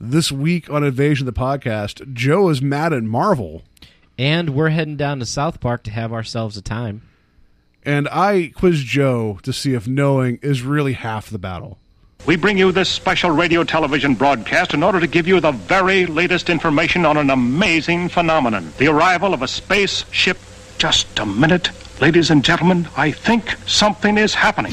This week on Invasion the Podcast, Joe is mad at Marvel, And we're heading down to South Park to have ourselves a time. and I quiz Joe to see if knowing is really half the battle. We bring you this special radio television broadcast in order to give you the very latest information on an amazing phenomenon the arrival of a spaceship. Just a minute, ladies and gentlemen, I think something is happening.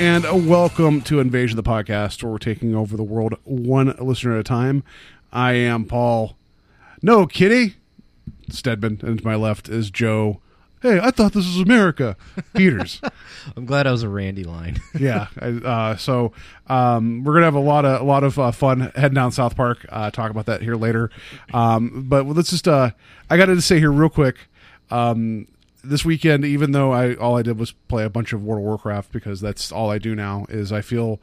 And welcome to Invasion of the Podcast, where we're taking over the world one listener at a time. I am Paul. No, Kitty Stedman, and to my left is Joe. Hey, I thought this was America. Peters. I'm glad I was a Randy line. yeah. I- Uh, so um, we're gonna have a lot of a lot of uh, fun heading down South Park. Uh, talk about that here later. Um, but let's just. Uh, I got to say here real quick. Um, this weekend, even though I all I did was play a bunch of World of Warcraft because that's all I do now. Is I feel.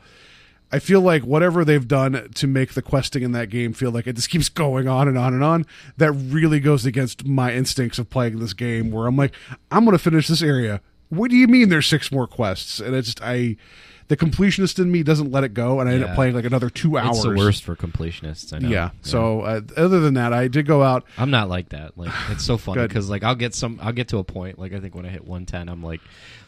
I feel like whatever they've done to make the questing in that game feel like it just keeps going on and on and on, that really goes against my instincts of playing this game where I'm like, I'm to finish this area. What do you mean there's six more quests? And it's just, I, the completionist in me doesn't let it go, and I end up playing like another two hours. It's the worst for completionists. I know. Yeah. So, uh, other than that, I did go out. I'm not like that. Like it's so funny because like I'll get some. I'll get to a point. Like I think when I hit 110, I'm like,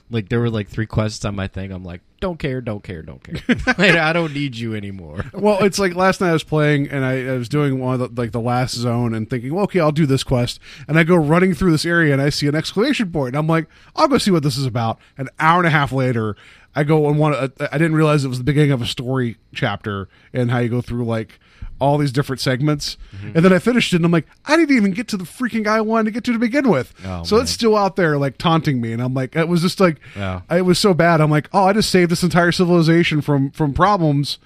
like there were like three quests on my thing. I'm like, don't care, don't care, don't care. like, I don't need you anymore. Well, it's like last night I was playing and I, I was doing one of the, like the last zone and thinking, well, okay, I'll do this quest. And I go running through this area and I see an exclamation point. And I'm like, I'll go see what this is about. An hour and a half later, I go and want. to I didn't realize it was the beginning of a story chapter and how you go through like all these different segments. Mm-hmm. And then I finished it and I'm like, I didn't even get to the freaking guy I wanted to get to to begin with. Oh, so man. it's still out there like taunting me. And I'm like, it was just like, Yeah. it was so bad. I'm like, oh, I just saved this entire civilization from from problems,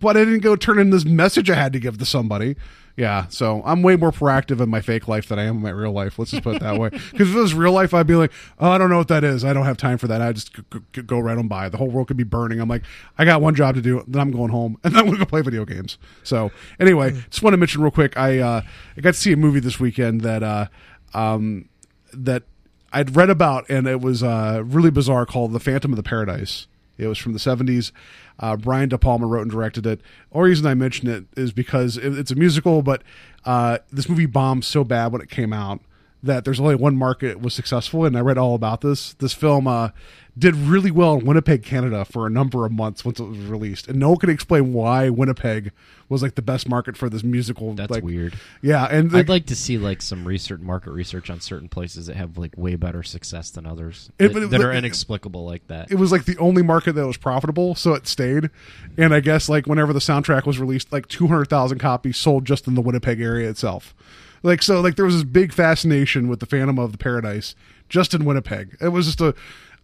but I didn't go turn in this message I had to give to somebody. Yeah, so I'm way more proactive in my fake life than I am in my real life. Let's just put it that way. Because if it was real life, I'd be like, oh, I don't know what that is. I don't have time for that. I just g- g- go right on by. The whole world could be burning. I'm like, I got one job to do. Then I'm going home, and then I'm going to go play video games. So anyway, just want to mention real quick. I uh, I got to see a movie this weekend that uh, um, that I'd read about, and it was uh, really bizarre, called The Phantom of the Paradise. It was from the 70s. Uh, Brian De Palma wrote and directed it. Only reason I mention it is because it, it's a musical, but uh, this movie bombed so bad when it came out that there's only one market was successful and I read all about this. This film uh, did really well in Winnipeg, Canada for a number of months once it was released. And no one can explain why Winnipeg was like the best market for this musical. That's like, weird. Yeah, and I'd like to see like some research, market research on certain places that have like way better success than others It- that, but- that are inexplicable like that. it was like the only market that was profitable, so it stayed. And I guess like whenever the soundtrack was released, like two hundred thousand copies sold just in the Winnipeg area itself. Like so, like there was this big fascination with the Phantom of the Paradise just in Winnipeg. It was just a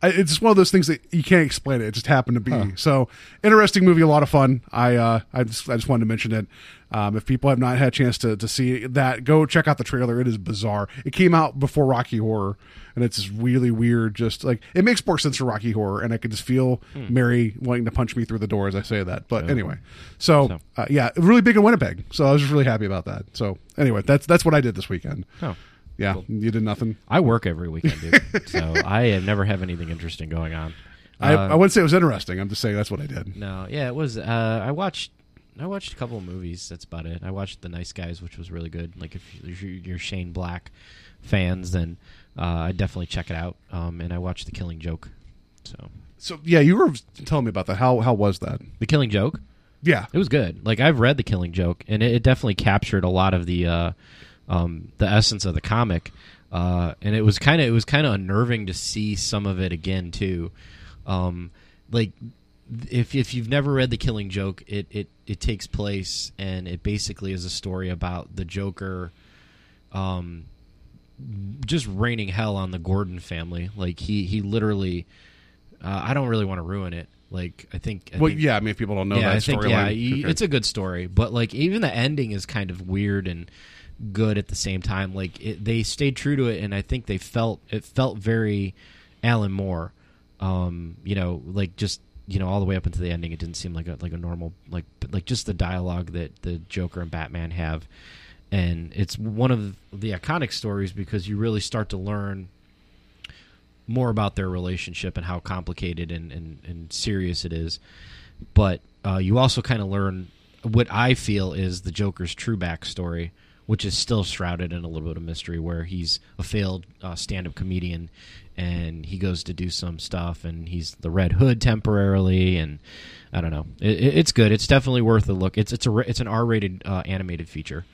It's just one of those things that you can't explain it. It just happened to be so interesting movie, a lot of fun. I uh, I just I just wanted to mention it. Um, if people have not had a chance to to see that, go check out the trailer. It is bizarre. It came out before Rocky Horror, and it's really weird. Just like it makes more sense for Rocky Horror, and I could just feel Mary wanting to punch me through the door as I say that. But anyway, so, So. Uh, yeah, really big in Winnipeg. So I was just really happy about that. So anyway, that's that's what I did this weekend. Oh. Yeah, Cool. you did nothing. I work every weekend, dude. so I never have anything interesting going on. I, Uh, I wouldn't say it was interesting. I'm just saying that's what I did. No, yeah, it was. Uh, I watched. I watched a couple of movies. That's about it. I watched The Nice Guys, which was really good. Like if you're, Shane Black fans, then uh, I definitely check it out. Um, and I watched The Killing Joke. So So yeah, you were telling me about that. How how was that? The Killing Joke. Yeah, It was good. Like I've read The Killing Joke, and it, it definitely captured a lot of the uh, um, the essence of the comic. Uh, and it was kind of it was kind of unnerving to see some of it again too. Um, like if if you've never read The Killing Joke, it it it takes place and it basically is a story about the Joker. Um, just raining hell on the Gordon family. Like he he literally Uh, I don't really want to ruin it. Like I think. I well, think, yeah. I mean, if people don't know yeah, that think yeah, okay. it's a good story, but like even the ending is kind of weird and good at the same time. Like it, they stayed true to it, and I think they felt it felt very Alan Moore. Um, you know, like just you know all the way up into the ending, it didn't seem like a like a normal like like just the dialogue that the Joker and Batman have, and it's one of the iconic stories because you really start to learn more about their relationship and how complicated and, and, and serious it is. But uh, you also kind of learn what I feel is the Joker's true backstory, which is still shrouded in a little bit of mystery, where he's a failed uh, stand up comedian and he goes to do some stuff and he's the Red Hood temporarily. And I don't know. It, it- it's good. It's definitely worth a look. It's, it's, a, it's an R rated uh, animated feature.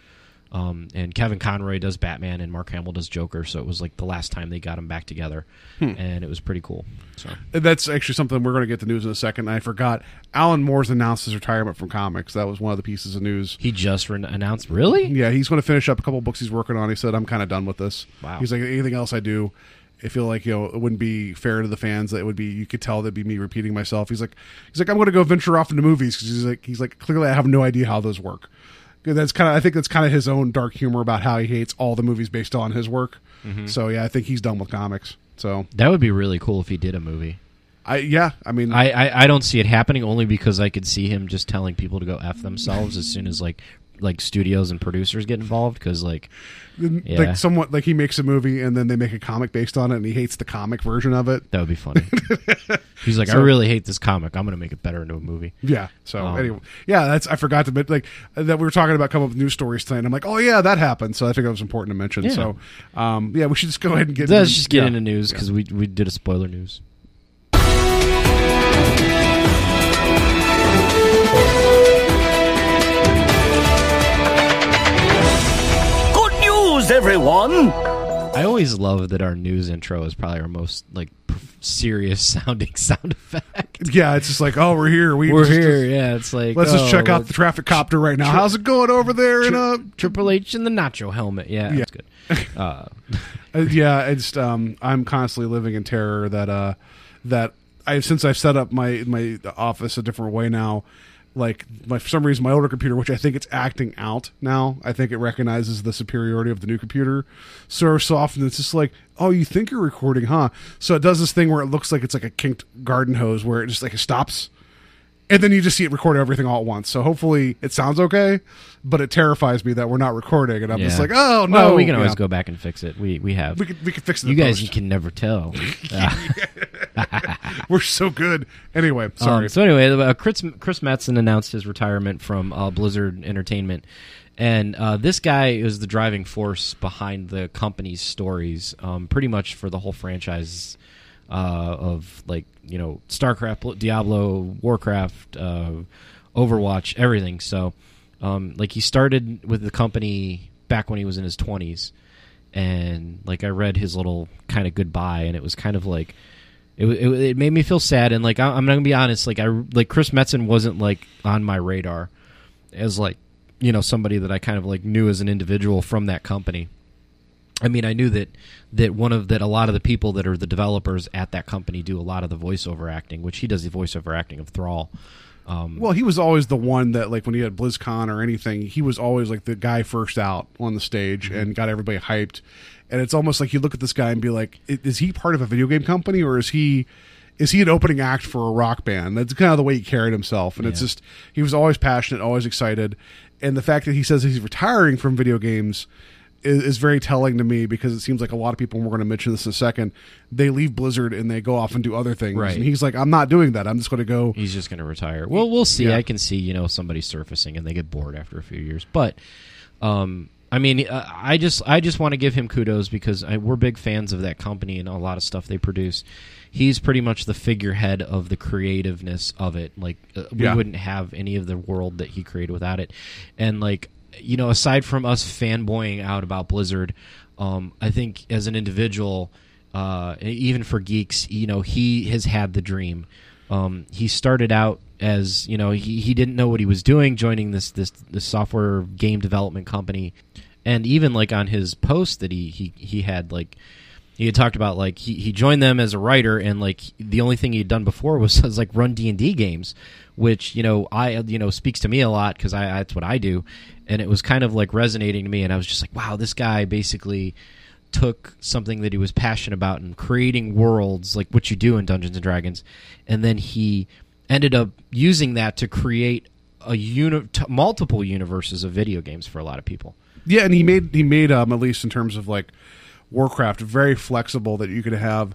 Um, and Kevin Conroy does Batman and Mark Hamill does Joker, so it was like the last time they got them back together, and it was pretty cool. So That's actually something we're going to get the news in a second. I forgot. Alan Moore's announced his retirement from comics. That was one of the pieces of news. he just re- announced, really? Yeah, he's going to finish up a couple books he's working on. He said, "I'm kind of done with this." Wow. He's like, anything else I do, I feel like you know it wouldn't be fair to the fans. That it would be you could tell that'd be me repeating myself. He's like, he's like, I'm going to go venture off into movies because he's like, he's like, clearly I have no idea how those work. That's kind of I think that's kind of his own dark humor about how he hates all the movies based on his work. Mm-hmm. So yeah, I think he's done with comics. So That would be really cool if he did a movie. I yeah, I mean I, I, I don't see it happening only because I could see him just telling people to go f themselves as soon as like like studios and producers get involved because like yeah. like somewhat like he makes a movie and then they make a comic based on it and he hates the comic version of it. that would be funny. He's like, I really hate this comic. I'm gonna make it better into a movie. Yeah. So Um, anyway, yeah, that's I forgot to but like that we were talking about coming up with news stories tonight. And I'm like, oh yeah, that happened. So I think it was important to mention. Yeah. So um, yeah, we should just go ahead and get. Let's just get yeah. into news because we we did a spoiler news. News, everyone! I always love that our news intro is probably our most like serious sounding sound effect. Yeah, it's just like, oh, we're here. We We're just- here, yeah. It's like Let's just oh, check out the traffic copter right now. How's it going over there? in uh, Triple H in the nacho helmet. Yeah, Yeah. that's good. Uh, Uh, yeah, it's um, I'm constantly living in terror that uh, that I since I've set up my my office a different way now. Like my for some reason my older computer, which I think it's acting out now. I think it recognizes the superiority of the new computer so so often. It's just like, oh, you think you're recording, huh? So it does this thing where it looks like it's like a kinked garden hose, where it just like it stops, and then you just see it record everything all at once. So hopefully it sounds okay, but it terrifies me that we're not recording, and I'm just like, oh no, well, we can always Yeah. go back and fix it. We we have. We can, we could fix it. you guys post. can never tell. We're so good. Anyway, sorry. Um, so anyway, uh, Chris Chris Metzen announced his retirement from uh, Blizzard Entertainment, and uh, this guy is the driving force behind the company's stories, um, pretty much for the whole franchise uh, of like you know StarCraft, Diablo, Warcraft, uh, Overwatch, everything. So, um, like he started with the company back when he was in his twenties, and like I read his little kind of goodbye, and it was kind of like it, it, it made me feel sad and like I, i'm gonna be honest like i like chris metzen wasn't like on my radar as like you know somebody that i kind of like knew as an individual from that company i mean i knew that that one of that a lot of the people that are the developers at that company do a lot of the voiceover acting which he does the voiceover acting of thrall um, well, he was always the one that, like, when he had BlizzCon or anything, he was always like the guy first out on the stage Mm-hmm. and got everybody hyped. And it's almost like you look at this guy and be like, is he part of a video game company or is he? Is he an opening act for a rock band? That's kind of the way he carried himself, and it's just he was always passionate, always excited, and the fact that he says he's retiring from video games is, is very telling to me because it seems like a lot of people, and we're going to mention this in a second, they leave Blizzard and they go off and do other things, Right. and he's like, I'm not doing that. I'm just going to go. he's just going to retire. Well, we'll see. Yeah. I can see you know somebody surfacing and they get bored after a few years, but um, I mean, uh, I just I just want to give him kudos because I, we're big fans of that company and a lot of stuff they produce. He's pretty much the figurehead of the creativeness of it. Like uh, we Yeah. wouldn't have any of the world that he created without it. And like you know, aside from us fanboying out about Blizzard, um, I think as an individual, uh, even for geeks, you know, he has had the dream. Um, he started out as you know he, he didn't know what he was doing, joining this this this software game development company, and even like on his post that he he he had like he had talked about like he, he joined them as a writer and like the only thing he'd done before was, was like run d&d games which you know i you know speaks to me a lot because i that's what i do. And it was kind of like resonating to me and i was just like wow this guy basically took something that he was passionate about and creating worlds like what you do in dungeons and dragons. And then he ended up using that to create a uni- t- multiple universes of video games for a lot of people. Yeah, and he made he made um at least in terms of like Warcraft very flexible that you could have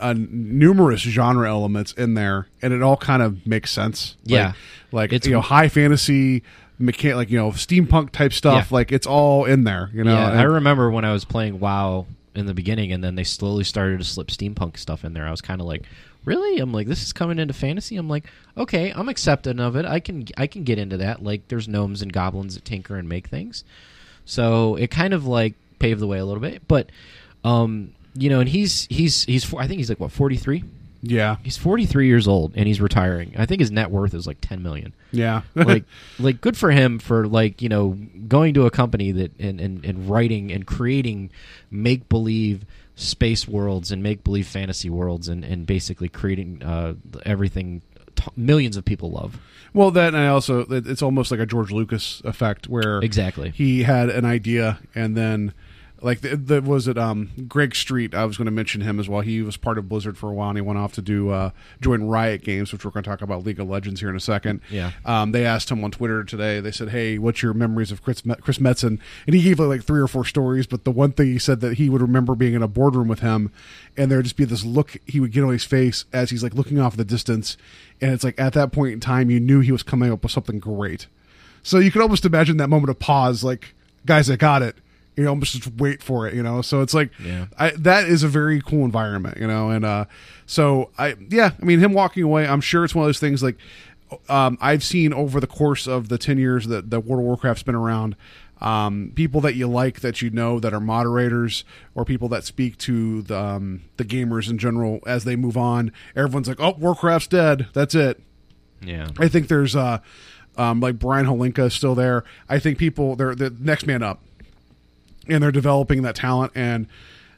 uh, numerous genre elements in there, and it all kind of makes sense. Yeah. like, like It's- you know high fantasy mechan like you know steampunk type stuff. Yeah. Like it's all in there. You know, yeah, And- I remember when I was playing WoW in the beginning, and then they slowly started to slip steampunk stuff in there. I was kind of like, "Really?" I'm like, "This is coming into fantasy." I'm like, "Okay, I'm accepting of it. I can I can get into that." Like, there's gnomes and goblins that tinker and make things, so it kind of like paved the way a little bit. But, um, you know, and he's he's he's I think he's like what 43. yeah, He's 43 years old and he's retiring. I think his net worth is like 10 million yeah, like like good for him for like you know going to a company that and and, and writing and creating make believe space worlds and make believe fantasy worlds and and basically creating uh, everything t- millions of people love Well, that and I also it's almost like a George Lucas effect where Exactly. he had an idea and then like the, the was it um Greg Street I was going to mention him as well he was part of Blizzard for a while and he went off to do uh join Riot Games which we're going to talk about League of Legends here in a second Yeah. um they asked him on Twitter today they said hey what's your memories of Chris, Chris Metzen and he gave like three or four stories but the one thing he said that he would remember being in a boardroom with him and there would just be this look he would get on his face as he's like looking off the distance and it's like at that point in time you knew he was coming up with something great so you could almost imagine that moment of pause, like, guys, I got it. You know, almost just wait for it. You know, so it's like, Yeah. I, that is a very cool environment. You know, and uh, so I, yeah, I mean, him walking away, I'm sure it's one of those things like, um, I've seen over the course of the ten years that that World of Warcraft's been around. Um, people that you like that you know that are moderators or people that speak to the um, the gamers in general as they move on. Everyone's like, "Oh, Warcraft's dead. That's it." yeah I think there's uh um like Brian Holinka is still there. I think people they're the next man up. And they're developing that talent and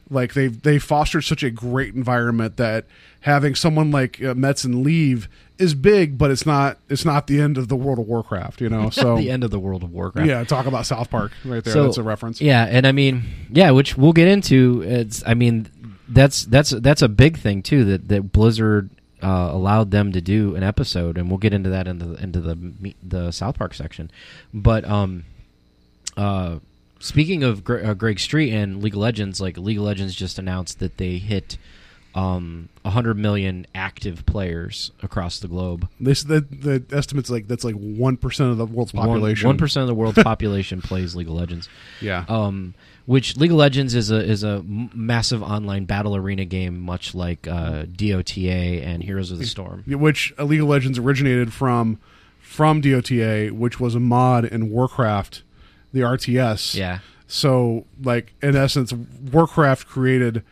like they've they fostered such a great environment that having someone like uh, Metzen leave is big, but it's not it's not the end of the World of Warcraft, you know. So the end of the world of warcraft yeah, talk about South Park right there. So- That's a reference. Yeah, and I mean, yeah, which we'll get into. It's, I mean, that's that's that's a big thing too that that Blizzard uh, allowed them to do an episode, and we'll get into that into the, into the the South Park section. But um, uh, speaking of Gre- uh, Greg Street and League of Legends, like League of Legends just announced that they hit um 100 million active players across the globe. This the the estimates like that's like one percent of the world's population. One percent of the world's population plays League of Legends. Yeah. Um, which League of Legends is a is a massive online battle arena game, much like uh, DOTA and Heroes of the Storm. which uh, League of Legends originated from from DOTA, which was a mod in Warcraft, the RTS. Yeah. So, like in essence, Warcraft created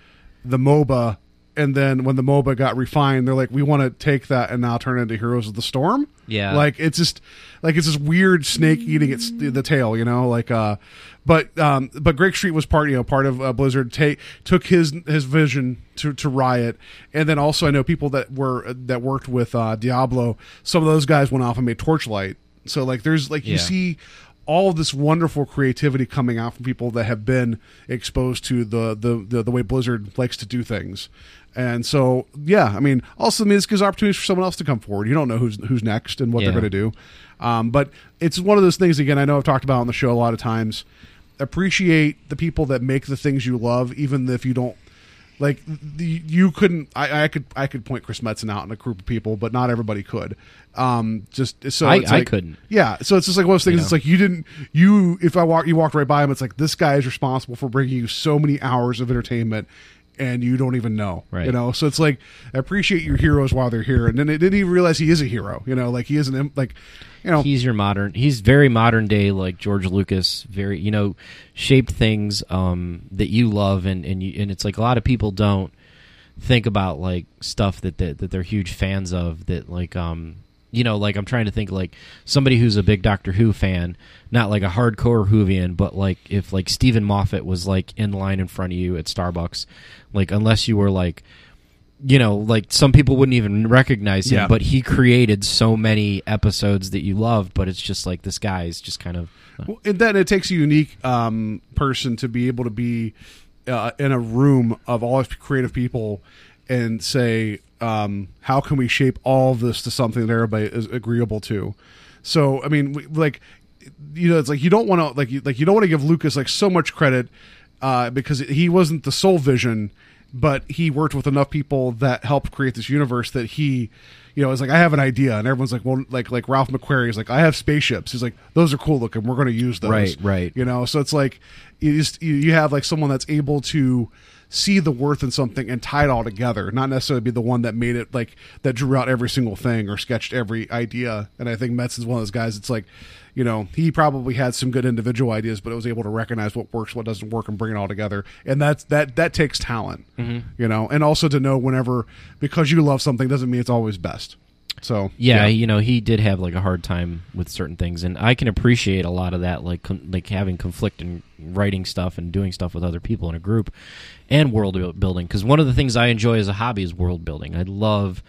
the MOBA, and then when the MOBA got refined, they're like, we want to take that and now turn it into Heroes of the Storm. Yeah. like it's just like it's this weird snake eating its the tail, you know, like uh. But um, but Greg Street was part you know part of uh, Blizzard. Take took his his vision to, to Riot, and then also I know people that were that worked with uh, Diablo. Some of those guys went off and made Torchlight. So like there's like you Yeah. see all of this wonderful creativity coming out from people that have been exposed to the the the, the way Blizzard likes to do things. And so, yeah, I mean, also I mean, this gives opportunities for someone else to come forward. You don't know who's who's next and what Yeah. they're going to do. Um, but it's one of those things. Again, I know I've talked about on the show a lot of times. Appreciate the people that make the things you love, even if you don't like the, you couldn't I, I could i could point chris metzen out in a group of people but not everybody could um just so I- it's I like- couldn't. yeah so it's just like one of those things You know? it's like you didn't you if i walk you walked right by him it's like this guy is responsible for bringing you so many hours of entertainment and you don't even know Right. you know so it's like appreciate your heroes while they're here and then it didn't even realize he is a hero you know like he isn't like you know He's your modern. He's very modern day, like George Lucas. Very, you know, shaped things um, that you love, and and you, and it's like a lot of people don't think about like stuff that that, that they're huge fans of. That like um, you know, like I'm trying to think like somebody who's a big Doctor Who fan, not like a hardcore Whovian, but like if like Steven Moffat was like in line in front of you at Starbucks, like unless you were like you know, like some people wouldn't even recognize him, Yeah. but he created so many episodes that you loved, but it's just like this guy is just kind of Well, and then it takes a unique um, person to be able to be uh, in a room of all creative people and say, um, how can we shape all this to something that everybody is agreeable to? So, I mean, we, like, you know, it's like you don't want to like you, like you don't want to give Lucas like so much credit uh, because he wasn't the sole vision, but he worked with enough people that helped create this universe that he, you know, it's like I have an idea, and everyone's like, well, like like Ralph McQuarrie is like, I have spaceships. He's like, those are cool looking. We're going to use those. Right, right. You know, so it's like you just you, you have like someone that's able to see the worth in something and tie it all together, not necessarily be the one that made it like that drew out every single thing or sketched every idea. And I think Metz is one of those guys. It's like, you know, he probably had some good individual ideas, but it was able to recognize what works, what doesn't work, and bring it all together. And that's that that takes talent, mm-hmm. you know, and also to know whenever because you love something doesn't mean it's always best. So yeah, you know, he did have like a hard time with certain things, and I can appreciate a lot of that, like com- like having conflict and writing stuff and doing stuff with other people in a group, and world building. Because one of the things I enjoy as a hobby is world building. I love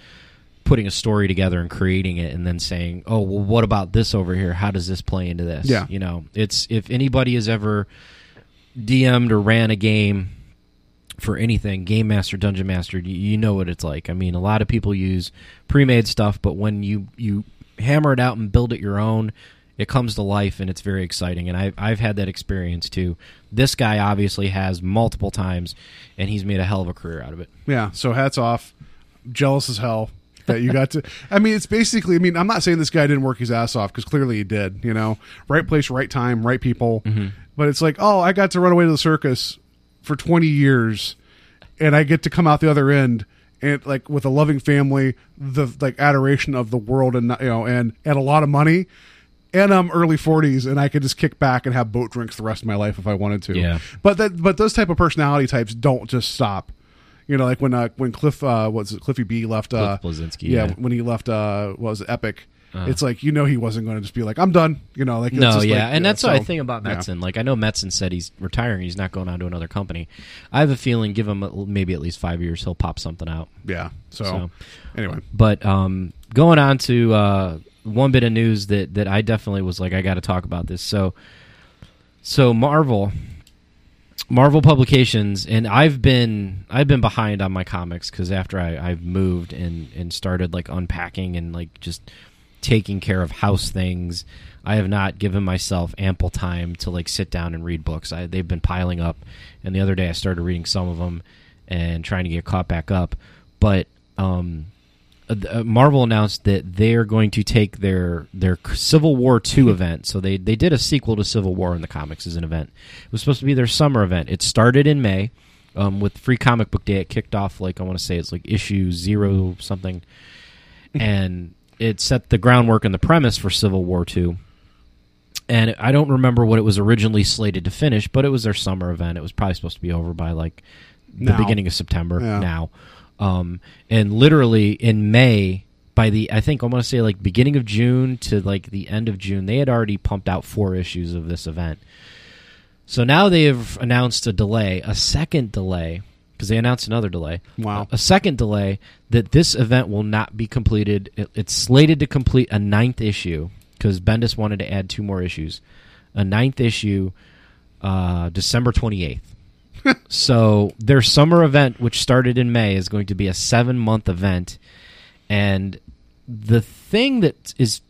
putting a story together and creating it, and then saying, "Oh, well, what about this over here? How does this play into this?" Yeah. you know, it's if anybody has ever DM'd or ran a game for anything, game master, dungeon master, you, know what it's like. I mean, a lot of people use pre-made stuff, but when you you hammer it out and build it your own, it comes to life and it's very exciting. And I've I've had that experience too. This guy obviously has multiple times, and he's made a hell of a career out of it. Yeah, so hats off. Jealous as hell that you got to. I mean, it's basically. I mean, I'm not saying this guy didn't work his ass off because clearly he did. You know, right place, right time, right people. Mm-hmm. But it's like, oh, I got to run away to the circus for 20 years, and I get to come out the other end. And like with a loving family, the like adoration of the world, and you know, and and a lot of money, and I'm early 40s, and I could just kick back and have boat drinks the rest of my life if I wanted to. Yeah. But that but those type of personality types don't just stop. You know, like when uh, when Cliff uh, was it Cliffy B left uh, Cliff Bleszinski, yeah, yeah. when he left uh, what was it, Epic. It's like you know he wasn't going to just be like I'm done. You know, like it's No, just yeah, like, and yeah, that's what I think about yeah. Metzen. Like I know Metzen said he's retiring; he's not going on to another company. I have a feeling, give him a, maybe at least five years, he'll pop something out. Yeah. So, So- anyway, But um, going on to uh, one bit of news that that I definitely was like, I got to talk about this. So, so Marvel, Marvel Publications, and I've been I've been behind on my comics because after I, I've moved and and started like unpacking and like just taking care of house things. I have not given myself ample time to like sit down and read books. I, they've been piling up, and the other day I started reading some of them and trying to get caught back up. But um, uh, uh, Marvel announced that they're going to take their their Civil War two event. So they they did a sequel to Civil War in the comics as an event. It was supposed to be their summer event. It started in May um, with Free Comic Book Day. It kicked off like I want to say it's like issue zero something, and it set the groundwork and the premise for Civil War two. And I don't remember what it was originally slated to finish, but it was their summer event. It was probably supposed to be over by like the Now. beginning of September Yeah. now. Um, and literally in May, by the I think I want to say like beginning of June to like the end of June, they had already pumped out four issues of this event. So now they have announced a delay, a second delay, because they announced another delay. Wow. A second delay that this event will not be completed. It, it's slated to complete a ninth issue because Bendis wanted to add two more issues. A ninth issue, uh, December 28th. so their summer event, which started in May, is going to be a seven month event. And the thing that is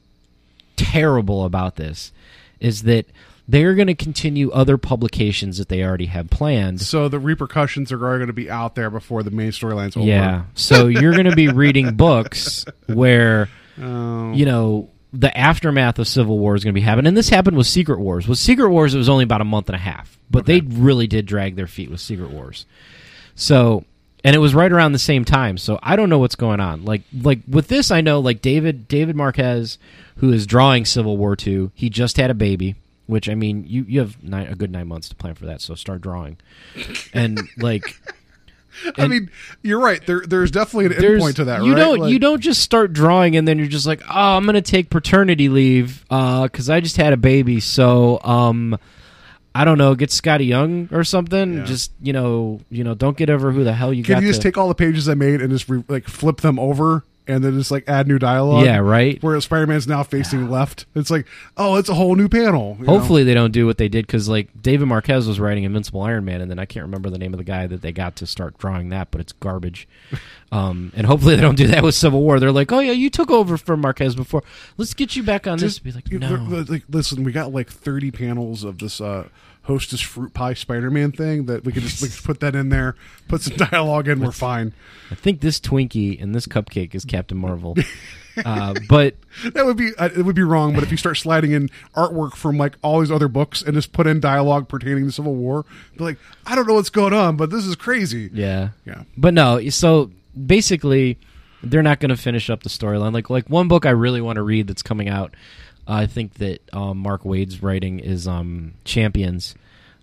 terrible about this is that they're going to continue other publications that they already have planned. so the repercussions are going to be out there before the main storyline's over. Yeah. So you're going to be reading books where, Oh. you know, the aftermath of Civil War is going to be happening. And this happened with Secret Wars. With Secret Wars, it was only about a month and a half, but they really did drag their feet with Secret Wars. So, and it was right around the same time. So I don't know what's going on. Like, like with this, I know like David David Marquez, who is drawing Civil War two. He just had a baby. Which I mean, you you have nine, a good nine months to plan for that, so start drawing. And like, I mean, you're right. There, there's definitely an endpoint to that, you right? don't Like- you don't just start drawing and then you're just like, oh, I'm gonna take paternity leave because I just had a baby, so um, I don't know, get Skottie Young or something. Yeah. Just you know, you know, don't get over who the hell you Can you just to- take all the pages I made and just re- like flip them over and then just like add new dialogue? Yeah, right. Where Spider-Man's now facing left. It's like, oh, it's a whole new panel. you know? Hopefully they don't do what they did because like David Marquez was writing Invincible Iron Man and then I can't remember the name of the guy that they got to start drawing that, but it's garbage. um, and hopefully they don't do that with Civil War. They're like, oh yeah, you took over from Marquez before. Let's get you back on this. Be like, no. like, listen, we got like 30 panels of this uh, Hostess fruit pie Spider-Man thing that we could just like, put that in there, put some dialogue in, we're fine. I think this Twinkie and this cupcake is Captain Marvel. uh, but That would be uh, it would be wrong, but if you start sliding in artwork from like all these other books and just put in dialogue pertaining to Civil War, be like, I don't know what's going on, but this is crazy. yeah, Yeah. But no, so basically, they're not going to finish up the storyline. Like like one book I really want to read that's coming out. I think that um, Mark Waid's writing is um, Champions,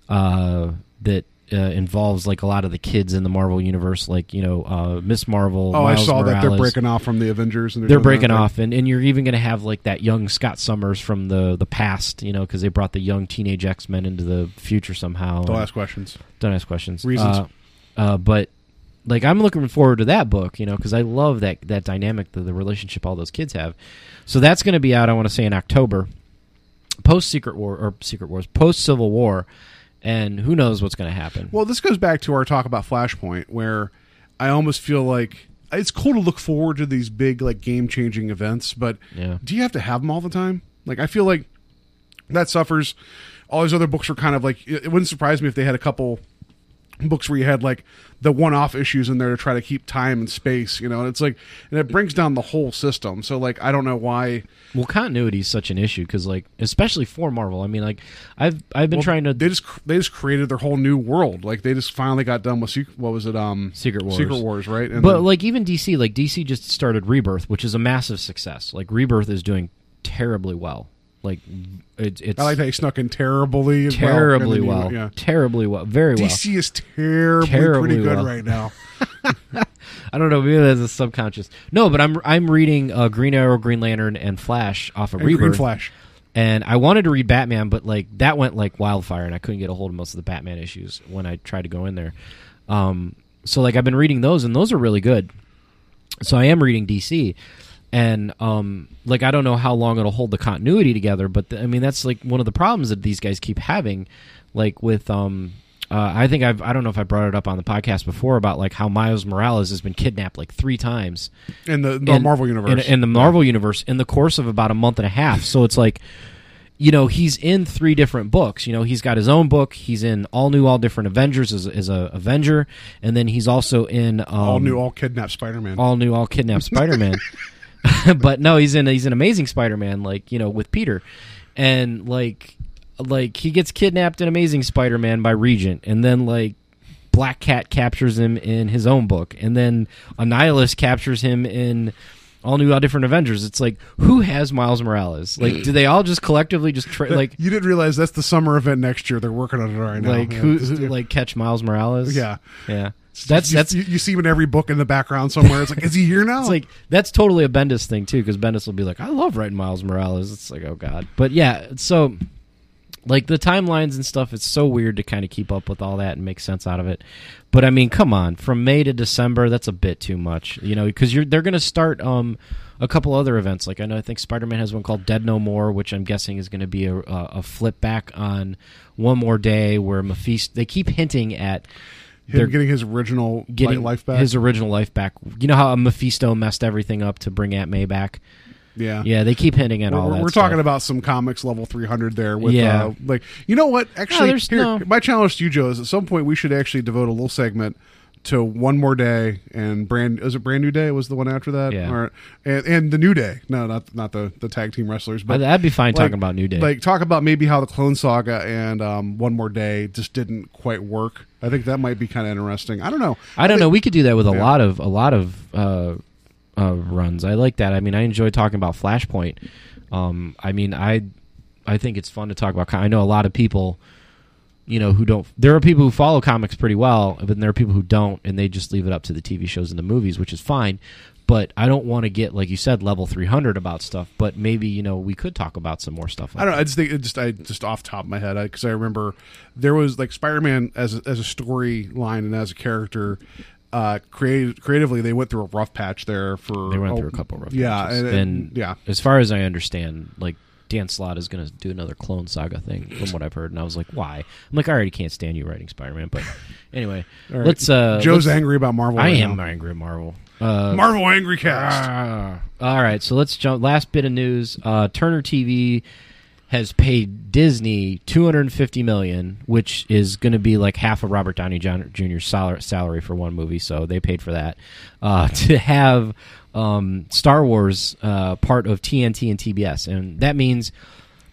uh, that uh, involves like a lot of the kids in the Marvel universe, like you know uh, Miss Marvel. Oh, I Miles saw that they're breaking off from the Avengers, and they're doing breaking that off and, and you're even going to have like that young scott summers from the the past you know because they brought the young teenage x-men into the future somehow Don't ask questions. don't ask questions Reasons. uh, uh, but like i'm looking forward to that book you know because i love that that dynamic the, the relationship all those kids have so that's going to be out i want to say in october post secret war or secret wars post civil war and who knows what's going to happen Well, this goes back to our talk about Flashpoint, where I almost feel like it's cool to look forward to these big, like, game changing events, but Yeah. do you have to have them all the time? Like, I feel like that suffers. All these other books are kind of like, it, it wouldn't surprise me if they had a couple books where you had like the one-off issues in there to try to keep time and space you know and it's like and it brings down the whole system so like i don't know why well continuity is such an issue because like especially for marvel i mean like i've i've been Well, trying to they just they just created their whole new world like they just finally got done with what was it um Secret Wars. secret wars right and but then- like even DC, like DC just started Rebirth, which is a massive success. Like Rebirth is doing terribly well. Like it, it's I like that he snuck in terribly, as well terribly new- well, Yeah, terribly well, very well. DC is terribly, Terribly pretty good well. right now. I don't know, maybe that's a subconscious. No, but I'm I'm reading uh, Green Arrow, Green Lantern, and Flash off of And Rebirth. Green Flash. And I wanted to read Batman, but like that went like wildfire, and I couldn't get a hold of most of the Batman issues when I tried to go in there. Um, so like I've been reading those, and those are really good. So I am reading DC, and um, like I don't know how long it'll hold the continuity together, but th- I mean that's like one of the problems that these guys keep having, like with um. Uh, I think I've I don't know if I brought it up on the podcast before about like how Miles Morales has been kidnapped like three times in the, the in- Marvel universe. In, in the Marvel universe, in the course of about a month and a half. So it's like, you know, he's in three different books. You know, he's got his own book. He's in all new, all different Avengers as, as a Avenger, and then he's also in um, all new, all kidnapped Spider-Man. all new, all kidnapped Spider Man. but no, he's in he's an amazing Spider Man, like you know, with Peter, and like like he gets kidnapped in Amazing Spider Man by Regent, and then like Black Cat captures him in his own book, and then Annihilus captures him in all new, all different Avengers. It's like who has Miles Morales? Like, do they all just collectively just tra- like you didn't realize that's the summer event next year. They're working on it right now. like Yeah, who, who like catch Miles Morales? Yeah. yeah. That's you, that's you, you see him in every book in the background somewhere. It's like, is he here now? It's like that's totally a Bendis thing too, because Bendis will be like, "I love writing Miles Morales." It's like, oh god, but yeah. So, like the timelines and stuff, it's so weird to kind of keep up with all that and make sense out of it. But I mean, come on, from May to December, that's a bit too much, you know, because you're they're going to start um a couple other events. Like I know, I think Spider Man has one called Dead No More, which I'm guessing is going to be a, a, a flip back on One More Day, where Mephisto. They keep hinting at him they're getting his original getting life back. his original life back. You know how Mephisto messed everything up to bring Aunt May back. yeah, Yeah, they keep hinting at We're, all we're that. we're talking about some comics level 300 there with Yeah. uh, like you know what actually there's here, no- my challenge to you joe is at some point we should actually devote a little segment to one more day and brand is it brand new day was the one after that Yeah. or and, and the new day no not not the the tag team wrestlers but that'd be fine like- talking about New Day. like talk about maybe how the clone saga and um, one more day just didn't quite work i think that might be kind of interesting i don't know I don't know. think- We could do that with a Yeah. lot of a lot of uh, uh, runs. I like that. I mean, I enjoy talking about Flashpoint. Um, I mean, I I think it's fun to talk about. I know a lot of people you know who don't. There are people who follow comics pretty well, but there are people who don't, and they just leave it up to the TV shows and the movies, which is fine. But I don't want to get like you said level three hundred about stuff. But maybe you know we could talk about some more stuff. Like I don't know. I just think it just I just off the top of my head because I, remember there was like Spider-Man as a, as a storyline and as a character. Uh, creative, creatively, they went through a rough patch there for. They went oh, through a couple rough yeah, patches. and, and- yeah. As far as I understand, like Dan Slott is going to do another Clone Saga thing, from what I've heard, and I was like, why? I'm like, I already can't stand you writing Spider-Man, but anyway, right. let's. uh Joe's let's- angry about Marvel. I right am now. angry at Marvel. Uh, Marvel angry cast. Ah. all right, so let's jump. Last bit of news: uh, Turner TV has paid Disney 250 million, which is going to be like half of Robert Downey Jr.'s salary for one movie. So they paid for that uh, to have um, Star Wars uh, part of TNT and TBS, and that means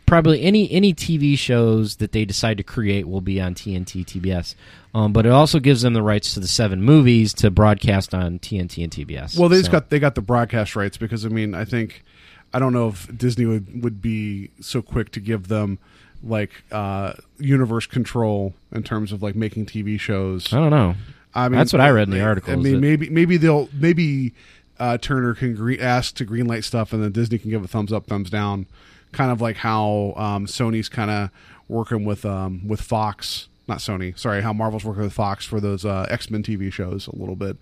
probably any any TV shows that they decide to create will be on TNT TBS. Um, but it also gives them the rights to the seven movies to broadcast on TNT and TBS. Well, they So- got they got the broadcast rights because I mean I think I don't know if Disney would would be so quick to give them like uh universe control in terms of like making TV shows. I don't know. I mean That's what I read in the article, I mean, that- maybe maybe they'll maybe uh, Turner can gre- ask to greenlight stuff, and then Disney can give a thumbs up, thumbs down, kind of like how um, Sony's kind of working with um, with Fox. Not Sony, sorry. How Marvel's working with Fox for those uh, X Men TV shows a little bit,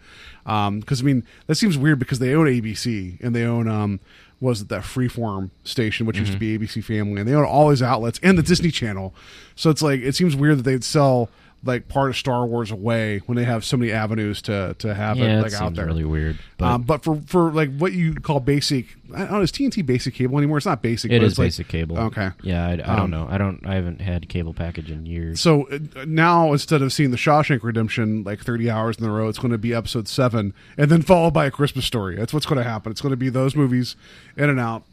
because I mean that seems weird because they own ABC and they own um, was it that Freeform station, which used to Mm-hmm. be ABC Family, and they own all these outlets and the Disney Channel. So it's like it seems weird that they'd sell like part of Star Wars away when they have so many avenues to to have yeah, it it like out there. really weird. But um, but for for like what you call basic, I don't know, is TNT basic cable anymore? It's not basic. it is it's like- basic cable. Okay. Yeah, I, I Um, don't know. I don't. I haven't had cable package in years. So uh, now instead of seeing the Shawshank Redemption like 30 hours in a row, it's going to be episode seven and then followed by a Christmas story. That's what's going to happen. It's going to be those movies in and out.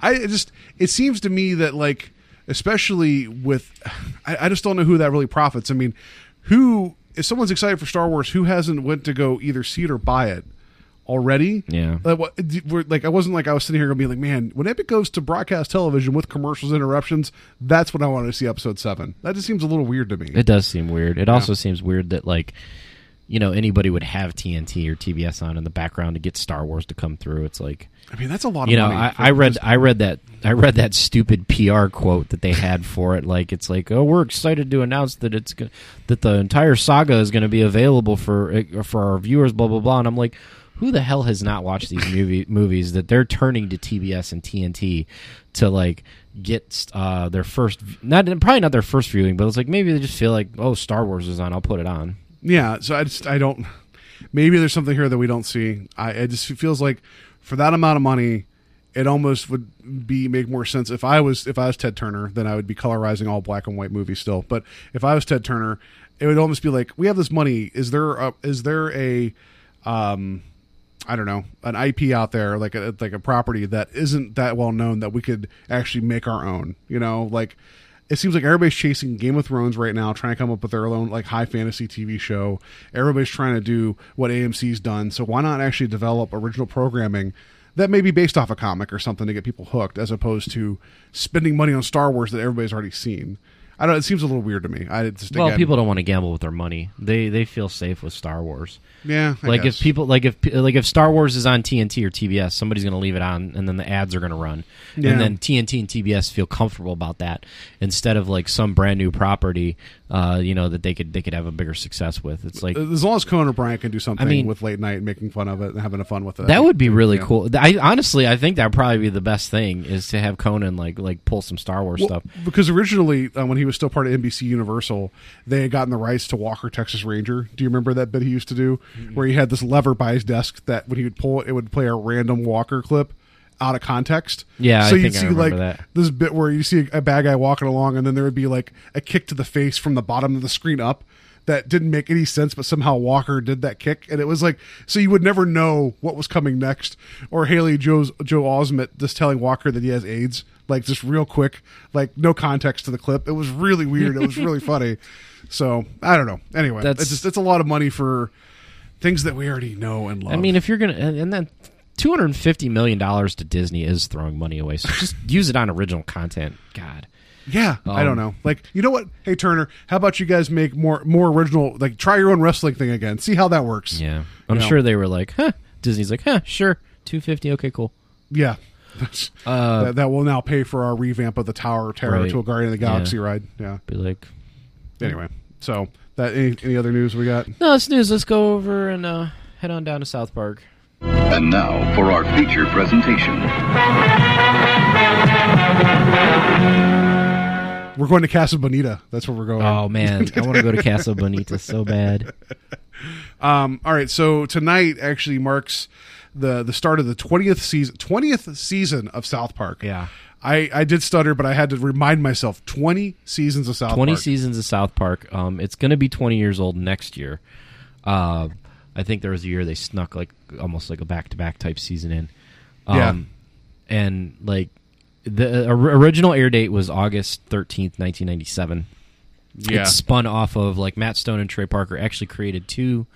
I it just it seems to me that like especially with I, I just don't know who that really profits. I mean, who if someone's excited for Star Wars, who hasn't went to go either see it or buy it already? Yeah. Like, what, like I wasn't like I was sitting here going to be like, man, when Epic goes to broadcast television with commercials interruptions, that's when I wanted to see episode seven. That just seems a little weird to me. It does seem weird. It also seems weird that like you know anybody would have TNT or TBS on in the background to get Star Wars to come through. It's like I mean, that's a lot of you know money. I, I read I read that I read that stupid PR quote that they had for it. Like it's like oh we're excited to announce that it's go- that the entire saga is going to be available for uh, for our viewers. Blah blah blah. And I'm like. Who the hell has not watched these movie, movies that they're turning to TBS and TNT to like get uh, their first not probably not their first viewing, but it's like maybe they just feel like oh Star Wars is on, I'll put it on. Yeah, so I just I don't. Maybe there's something here that we don't see. I it just feels like for that amount of money, it almost would be make more sense if I was if I was Ted Turner, then I would be colorizing all black and white movies still. But if I was Ted Turner, it would almost be like we have this money. Is there a, is there a um I don't know an IP out there like a like a property that isn't that well known that we could actually make our own. You know, like it seems like everybody's chasing Game of Thrones right now, trying to come up with their own like high fantasy TV show. Everybody's trying to do what AMC's done, so why not actually develop original programming that may be based off a comic or something to get people hooked, as opposed to spending money on Star Wars that everybody's already seen. I don't. It seems a little weird to me. I just Well, again- people don't want to gamble with their money. They they feel safe with Star Wars. Yeah, I like guess. if people like if like if Star Wars is on TNT or TBS, somebody's going to leave it on, and then the ads are going to run, Yeah. and then TNT and TBS feel comfortable about that instead of like some brand new property, uh, you know, that they could they could have a bigger success with. It's like as long as Conan O'Brien can do something mean- with late night, making fun of it and having fun with it, that would be really Yeah. cool. I honestly, I think that would probably be the best thing is to have Conan like like pull some Star Wars Well, stuff. Because originally, uh, when he was still part of NBC Universal, they had gotten the rights to Walker Texas Ranger. Do you remember that bit he used to do, Mm-hmm. where he had this lever by his desk that when he would pull it, it would play a random Walker clip out of context. Yeah, so you'd see like that. this bit where you see a bad guy walking along, and then there would be like a kick to the face from the bottom of the screen up. That didn't make any sense, but somehow Walker did that kick, and it was like so you would never know what was coming next. Or Haley Joe's Joel Osment just telling Walker that he has AIDS, like just real quick, like no context to the clip. It was really weird. It was really funny. So I don't know. Anyway, That's- it's just it's a lot of money for things that we already know and love. I mean, if you're gonna and and then two hundred and fifty million dollars to Disney is throwing money away. So just use it on original content. God. Yeah, I don't Um, know. Like, you know what? Hey Turner, how about you guys make more more original? Like, try your own wrestling thing again. See how that works. Yeah, I'm You know? sure they were like, huh. Disney's like, huh, sure, two fifty. Okay, cool. Yeah. that, that will now pay for our revamp of the Tower of Terror Uh, Right. to a Guardian of the Galaxy Yeah. ride. Yeah. Be like, Anyway, so that any, any other news we got? no, it's news. Let's go over and uh, head on down to South Park. And now for our feature presentation. We're going to Casa Bonita. That's where we're going. Oh man, I want to go to Casa Bonita so bad. Um, all right, so tonight actually marks the the start of the twentieth season twentieth season of South Park. Yeah. I, I did stutter, but I had to remind myself twenty seasons of South 20 Park. seasons of South Park. Um, it's going to be 20 years old next year. Uh, I think there was a year they snuck like almost like a back to back type season in. Um, Yeah. And like the original air date was August 13th, 1997. Yeah. It spun off of like Matt Stone and Trey Parker actually created two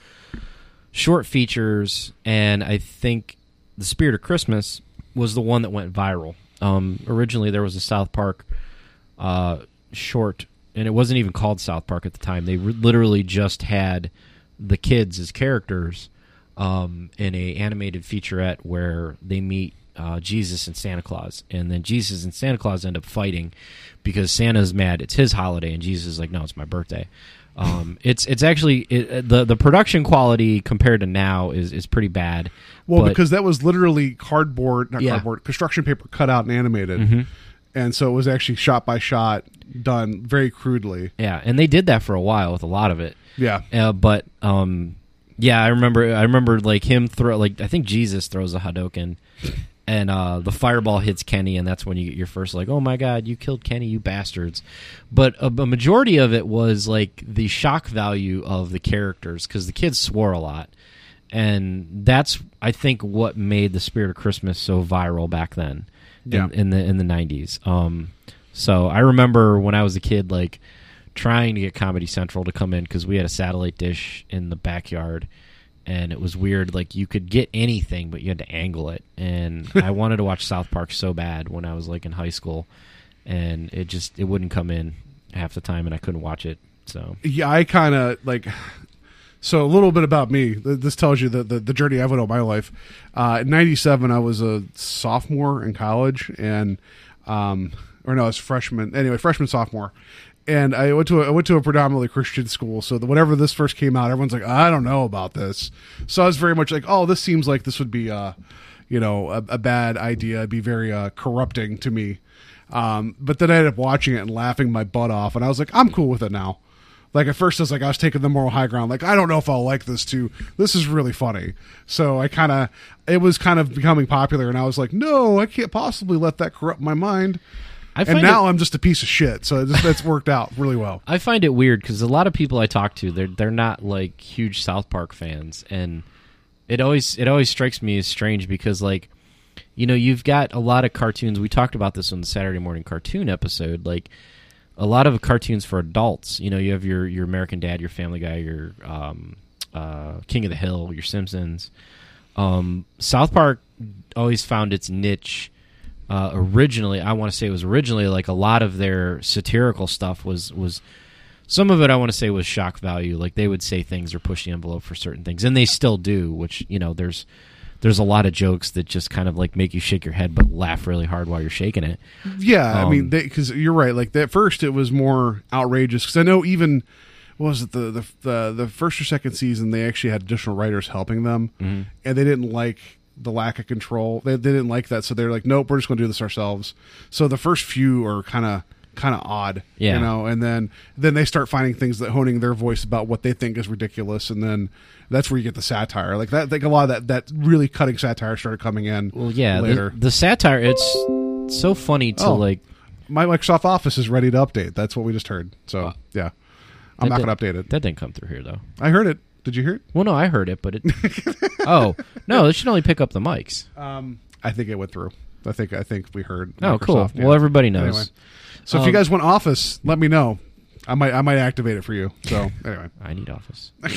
short features, and I think The Spirit of Christmas was the one that went viral. Um, originally, there was a South Park uh, short, and it wasn't even called South Park at the time. They re- literally just had the kids as characters um, in a animated featurette where they meet uh, Jesus and Santa Claus, and then Jesus and Santa Claus end up fighting because Santa's mad it's his holiday, and Jesus is like, no, it's my birthday. Um, it's it's actually it, the the production quality compared to now is is pretty bad. Well, but- because that was literally cardboard, not Yeah. cardboard, construction paper cut out and animated, and so it was actually shot by shot, done very crudely. Yeah, and they did that for a while with a lot of it. Yeah. Uh, but um, yeah, I remember. I remember like him throw like I think Jesus throws a Hadoken, and uh, the fireball hits Kenny, and that's when you get your first like, oh my god, you killed Kenny, you bastards. But a, a majority of it was like the shock value of the characters because the kids swore a lot, and that's I think what made the Spirit of Christmas so viral back then. Yeah. In, in the in the nineties. Um, so I remember when I was a kid, like trying to get Comedy Central to come in because we had a satellite dish in the backyard, and it was weird. Like you could get anything, but you had to angle it. And I wanted to watch South Park so bad when I was like in high school, and it just it wouldn't come in half the time, and I couldn't watch it. So Yeah, I kind of like. So a little bit about me. This tells you the the, the journey I've went on my life. Uh, in '97, I was a sophomore in college, and um, or no, I was freshman. Anyway, freshman sophomore, and I went to a, I went to a predominantly Christian school. So that whenever this first came out, everyone's like, I don't know about this. So I was very much like, oh, this seems like this would be uh, you know, a, a bad idea. It'd be very uh, corrupting to me. Um, but then I ended up watching it and laughing my butt off, and I was like, I'm cool with it now. Like at first, I was like, I was taking the moral high ground. Like, I don't know if I'll like this too. This is really funny. So I kind of, it was kind of becoming popular, and I was like, no, I can't possibly let that corrupt my mind. And now it- I'm just a piece of shit. So just, that's worked out really well. I find it weird because a lot of people I talk to, they're they're not like huge South Park fans, and it always it always strikes me as strange because like you know you've got a lot of cartoons. We talked about this on the Saturday morning cartoon episode, like a lot of cartoons for adults. You know, you have your your American Dad, your Family Guy, your um, uh, King of the Hill, your Simpsons. Um, South Park always found its niche. Uh, originally, I want to say it was originally like a lot of their satirical stuff was was some of it I want to say was shock value. Like they would say things or push the envelope for certain things, and they still do. Which you know, there's there's a lot of jokes that just kind of like make you shake your head but laugh really hard while you're shaking it. Yeah, I Um, mean, because you're right. Like at first, it was more outrageous. Because I know even what was it the, the the the first or second season they actually had additional writers helping them, Mm-hmm. and they didn't like the lack of control. They, they didn't like that, so they're like, nope, we're just going to do this ourselves. So the first few are kind of kind of odd, Yeah. you know, and then then they start finding things that honing their voice about what they think is ridiculous, and then that's where you get the satire. Like that, like a lot of that that really cutting satire started coming in. Well, yeah, the, later. the satire it's so funny to Oh. like. my Microsoft Office is ready to update. That's what we just heard. So uh, yeah, I'm not going to update it. That didn't come through here though. I heard it. Did you hear it? Well, no, I heard it, but it. oh no, it should only pick up the mics. Um, I think it went through. I think I think we heard. Oh, cool. Microsoft, Well, everybody knows. Anyway. So if you Um, guys want Office, let me know. I might I might activate it for you. So anyway, I need Office.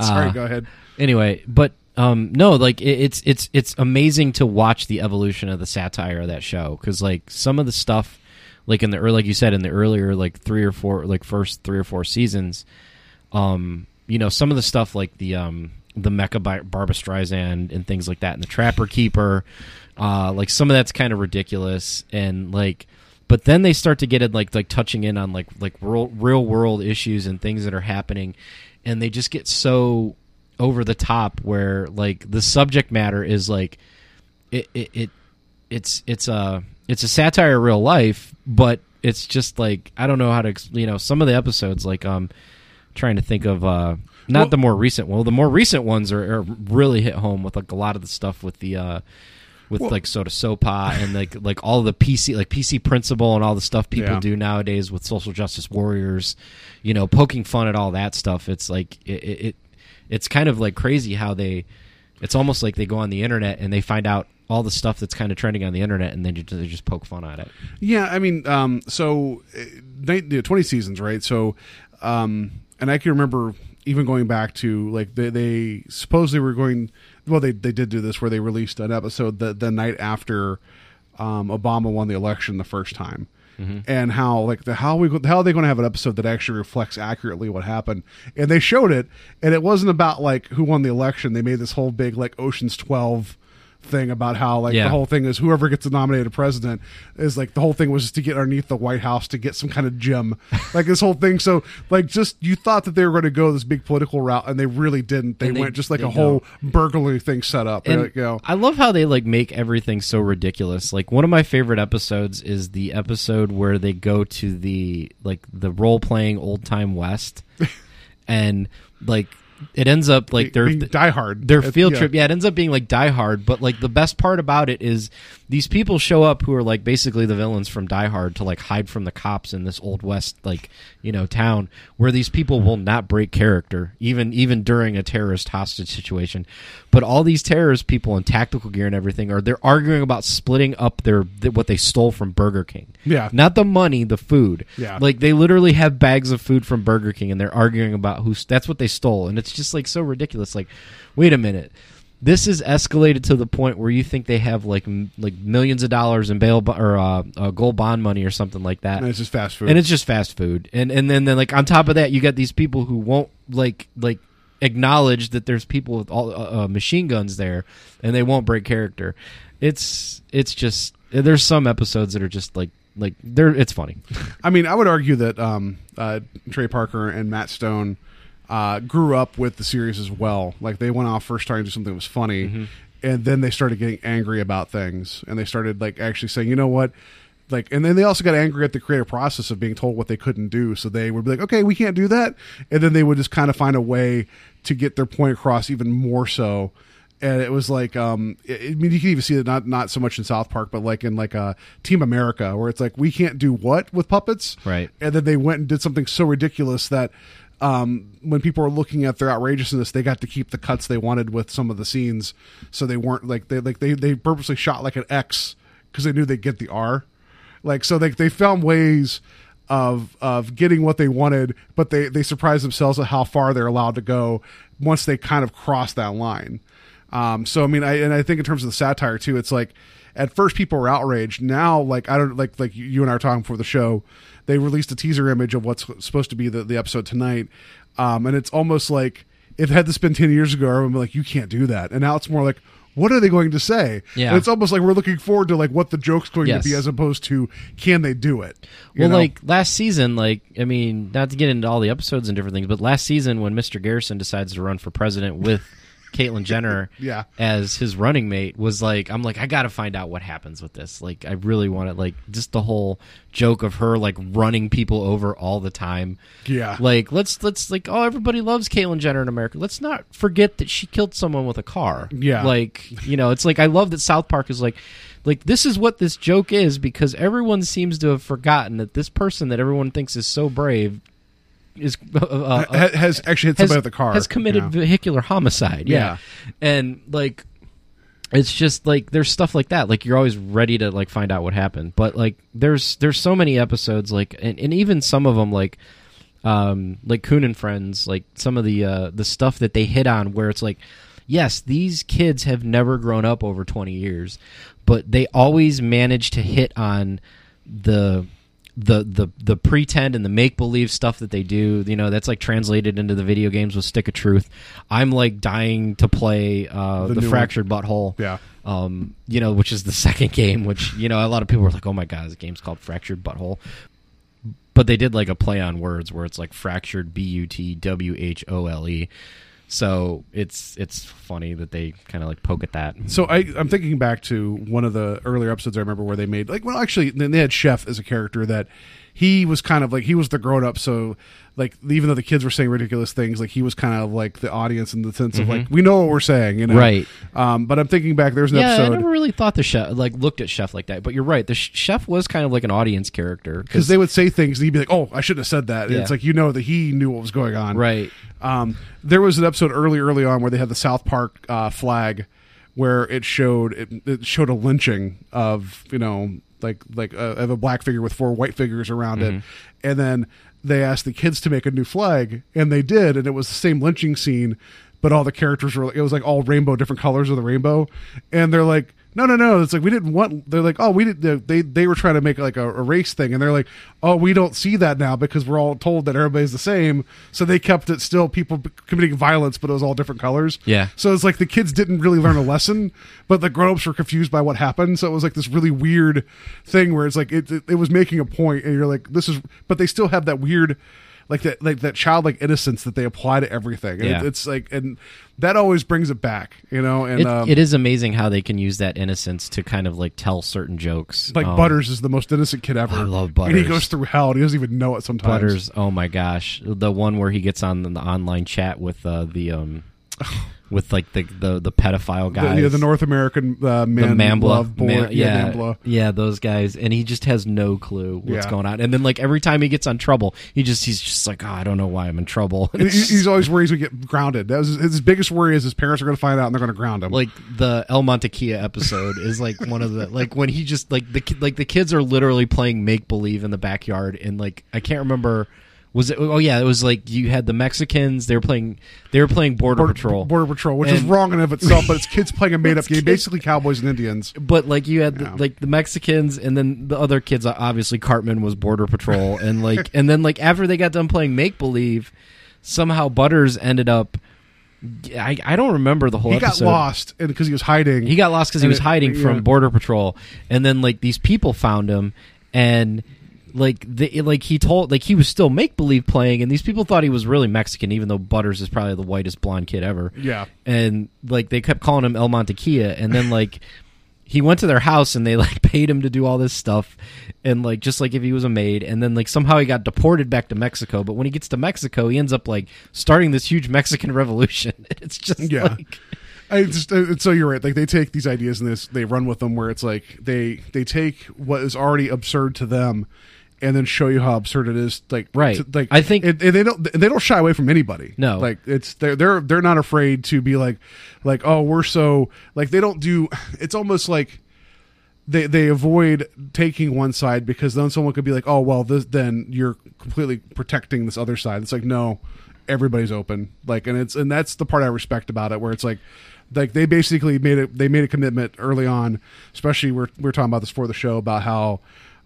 sorry. Uh, go ahead. anyway, but um, no, like it, it's it's it's amazing to watch the evolution of the satire of that show because like some of the stuff like in the early, like you said, in the earlier like three or four, like first three or four seasons, um, you know, some of the stuff like the um the Mecha by Barbra Streisand and things like that, and the Trapper Keeper, uh, like some of that's kind of ridiculous, and like, but then they start to get it like like touching in on like like real, real world issues and things that are happening, and they just get so over the top where like the subject matter is like it it, it it's it's a it's a satire of real life, but it's just like I don't know how to you know some of the episodes like um trying to think of uh not Well- the more recent well the more recent ones are, are really hit home with like a lot of the stuff with the uh with Well- like SoDoSoPa and like like all the PC like PC principal and all the stuff people Yeah. do nowadays with social justice warriors, you know, poking fun at all that stuff. It's like it, it, it it's kind of like crazy how they it's almost like they go on the internet and they find out all the stuff that's kind of trending on the internet and then you- they just poke fun at it. Yeah, I mean, um, so you know, twenty seasons, right? So, um, and I can remember even going back to like they, they supposedly were going. Well, they they did do this where they released an episode the the night after um, Obama won the election the first time. And how like the how we how are they going to have an episode that actually reflects accurately what happened? And they showed it, and it wasn't about like who won the election. They made this whole big like Ocean's Twelve thing about how like Yeah. the whole thing is whoever gets nominated president is like the whole thing was just to get underneath the White House to get some kind of gem, like this whole thing. So like just you thought that they were going to go this big political route, and they really didn't. They, they- went just like a whole don't. burglary thing set up. And like, you know, I love how they like make everything so ridiculous. Like one of my favorite episodes is the episode where they go to the like the role playing old time west, and like it ends up like they're Die Hard. their field yeah. trip. Yeah, it ends up being like Die Hard. But like the best part about it is these people show up who are like basically the villains from Die Hard to like hide from the cops in this old west like you know town where these people will not break character even even during a terrorist hostage situation. But all these terrorist people in tactical gear and everything are they're arguing about splitting up their th- what they stole from Burger King. Yeah. not the money, the food. Yeah. like they literally have bags of food from Burger King and they're arguing about who's that's what they stole and it's just like so ridiculous like wait a minute this is escalated to the point where you think they have like m- like millions of dollars in bail bo- or uh, uh, gold bond money or something like that. And it's just fast food. and it's just fast food. And and then, then like on top of that you got these people who won't like like acknowledge that there's people with all uh, uh, machine guns there and they won't break character. It's it's just there's some episodes that are just like like they're it's funny. I mean, I would argue that um, uh, Trey Parker and Matt Stone uh, grew up with the series as well. Like they went off first trying to do something that was funny, Mm-hmm. and then they started getting angry about things, and they started like actually saying, you know what. Like, and then they also got angry at the creative process of being told what they couldn't do. So they would be like, "Okay, we can't do that," and then they would just kind of find a way to get their point across even more so and it was like um i I mean you can even see it not not so much in south park but like in like uh team america where it's like we can't do what with puppets Right. and then they went and did something so ridiculous that um when people were looking at their outrageousness they got to keep the cuts they wanted with some of the scenes so they weren't like they like they they purposely shot like an x because they knew they'd get the r like so they they found ways of of getting what they wanted, but they they surprised themselves at how far they're allowed to go once they kind of cross that line. Um, so I mean, I and I think in terms of the satire too, it's like at first people were outraged. Now, like I don't like like you and I were talking before the show, they released a teaser image of what's supposed to be the, the episode tonight, um, and it's almost like if had this been ten years ago, I would be like, you can't do that, and now it's more like. What are they going to say? Yeah. And it's almost like we're looking forward to like what the joke's going Yes. to be, as opposed to can they do it? Well, know? like last season, like I mean, not to get into all the episodes and different things, but last season when Mr. Garrison decides to run for president with Caitlyn Jenner Yeah. as his running mate, was like, I'm like, I got to find out what happens with this. Like, I really want it. Like, just the whole joke of her like running people over all the time. Yeah. Like, let's let's like, oh, everybody loves Caitlyn Jenner in America. Let's not forget that she killed someone with a car. Yeah. Like, you know, it's like I love that South Park is like like this is what this joke is because everyone seems to have forgotten that this person that everyone thinks is so brave is uh, uh, has actually hit has, somebody with a car. has committed Yeah. vehicular homicide. Yeah. and like it's just like there's stuff like that. Like you're always ready to like find out what happened, but like there's there's so many episodes like and, and even some of them like um like Coon and Friends like some of the uh the stuff that they hit on where it's like yes these kids have never grown up over 20 years but they always manage to hit on the the the the pretend and the make believe stuff that they do, you know, that's like translated into the video games with Stick of Truth. I'm like dying to play uh, The the, Fractured Butthole. Yeah. Um, you know, which is the second game, which you know a lot of people were like, "Oh my god, this game's called Fractured Butthole," but they did like a play on words where it's like fractured B U T W H O L E. So it's it's funny that they kind of like poke at that. So I, I'm thinking back to one of the earlier episodes I remember where they made like well actually then they had Chef as a character that he was kind of like he was the grown up so like even though the kids were saying ridiculous things like he was kind of like the audience in the sense of like we know what we're saying you know Mm-hmm. Right. um but I'm thinking back there's an episode. Yeah, I never really thought the chef like looked at chef like that. But you're right, the sh- chef was kind of like an audience character because they would say things and he'd be like oh I shouldn't have said that Yeah. it's like you know that he knew what was going on right. Um, there was an episode early, early on where they had the South Park uh, flag, where it showed it, it showed a lynching of you know like like uh, of a black figure with four white figures around it, and then they asked the kids to make a new flag, and they did, and it was the same lynching scene, but all the characters were it was like all rainbow, different colors of the rainbow, and they're like. No, no, no. It's like we didn't want. They're like, oh, we did. They they were trying to make like a, a race thing, and they're like, oh, we don't see that now because we're all told that everybody's the same. So they kept it still people committing violence, but it was all different colors. Yeah. So it's like the kids didn't really learn a lesson, but the grown-ups were confused by what happened. So it was like this really weird thing where it's like it, it, it was making a point, and you're like, this is, but they still have that weird, like that, like that childlike innocence that they apply to everything. And Yeah. it, it's like, and that always brings it back, you know. And It, um, it is amazing how they can use that innocence to kind of like tell certain jokes. like Um, Butters is the most innocent kid ever. I love Butters. and he goes through hell. and He doesn't even know it sometimes. Butters. Oh my gosh, the one where he gets on the online chat with uh, the um, with like the the, the pedophile The, yeah, the North American uh, the man NAMBLA, love board. Man- yeah, yeah, NAMBLA. yeah, those guys, and he just has no clue what's Yeah. going on. And then like every time he gets on trouble, he just he's just like, oh, I don't know why I'm in trouble. And And it's he- he's always worried to get grounded. That was his, his biggest worry is his parents are going to find out and they're going to ground him. like the El Mantequilla episode is like one of the like when he just like the like the kids are literally playing make believe in the backyard and like I can't remember was it oh yeah it was like you had the Mexicans they were playing they were playing Border, Border Patrol Border Patrol, which is wrong in of itself, but it's kids playing a made up game, kids- basically cowboys and Indians. but like you had Yeah. the, like the Mexicans and then the other kids obviously Cartman was Border Patrol and like and then like after they got done playing make believe somehow Butters ended up I, I don't remember the whole He got episode. lost because he was hiding. He got lost because he was it- hiding yeah. from Border Patrol, and then like these people found him, and like the like he told like he was still make believe playing, and these people thought he was really Mexican, even though Butters is probably the whitest blonde kid ever. Yeah. and like they kept calling him El Mantequilla, and then like. He went to their house and they like paid him to do all this stuff, and like just like if he was a maid, and then like somehow he got deported back to Mexico. But when he gets to Mexico, he ends up like starting this huge Mexican revolution. It's just Yeah. like I just uh, so you're right. Like they take these ideas and this they run with them where it's like they they take what is already absurd to them and then show you how absurd it is. Like Right. to- like I think- and, and they don't they don't shy away from anybody. No. like it's they're they're they're not afraid to be like like oh we're so like they don't do. It's almost like. They, they avoid taking one side because then someone could be like, oh well, this then you're completely protecting this other side. It's like no, everybody's open. Like, and it's and that's the part I respect about it, where it's like, like they basically made it. They made a commitment early on, especially we're we we're talking about this for the show about how.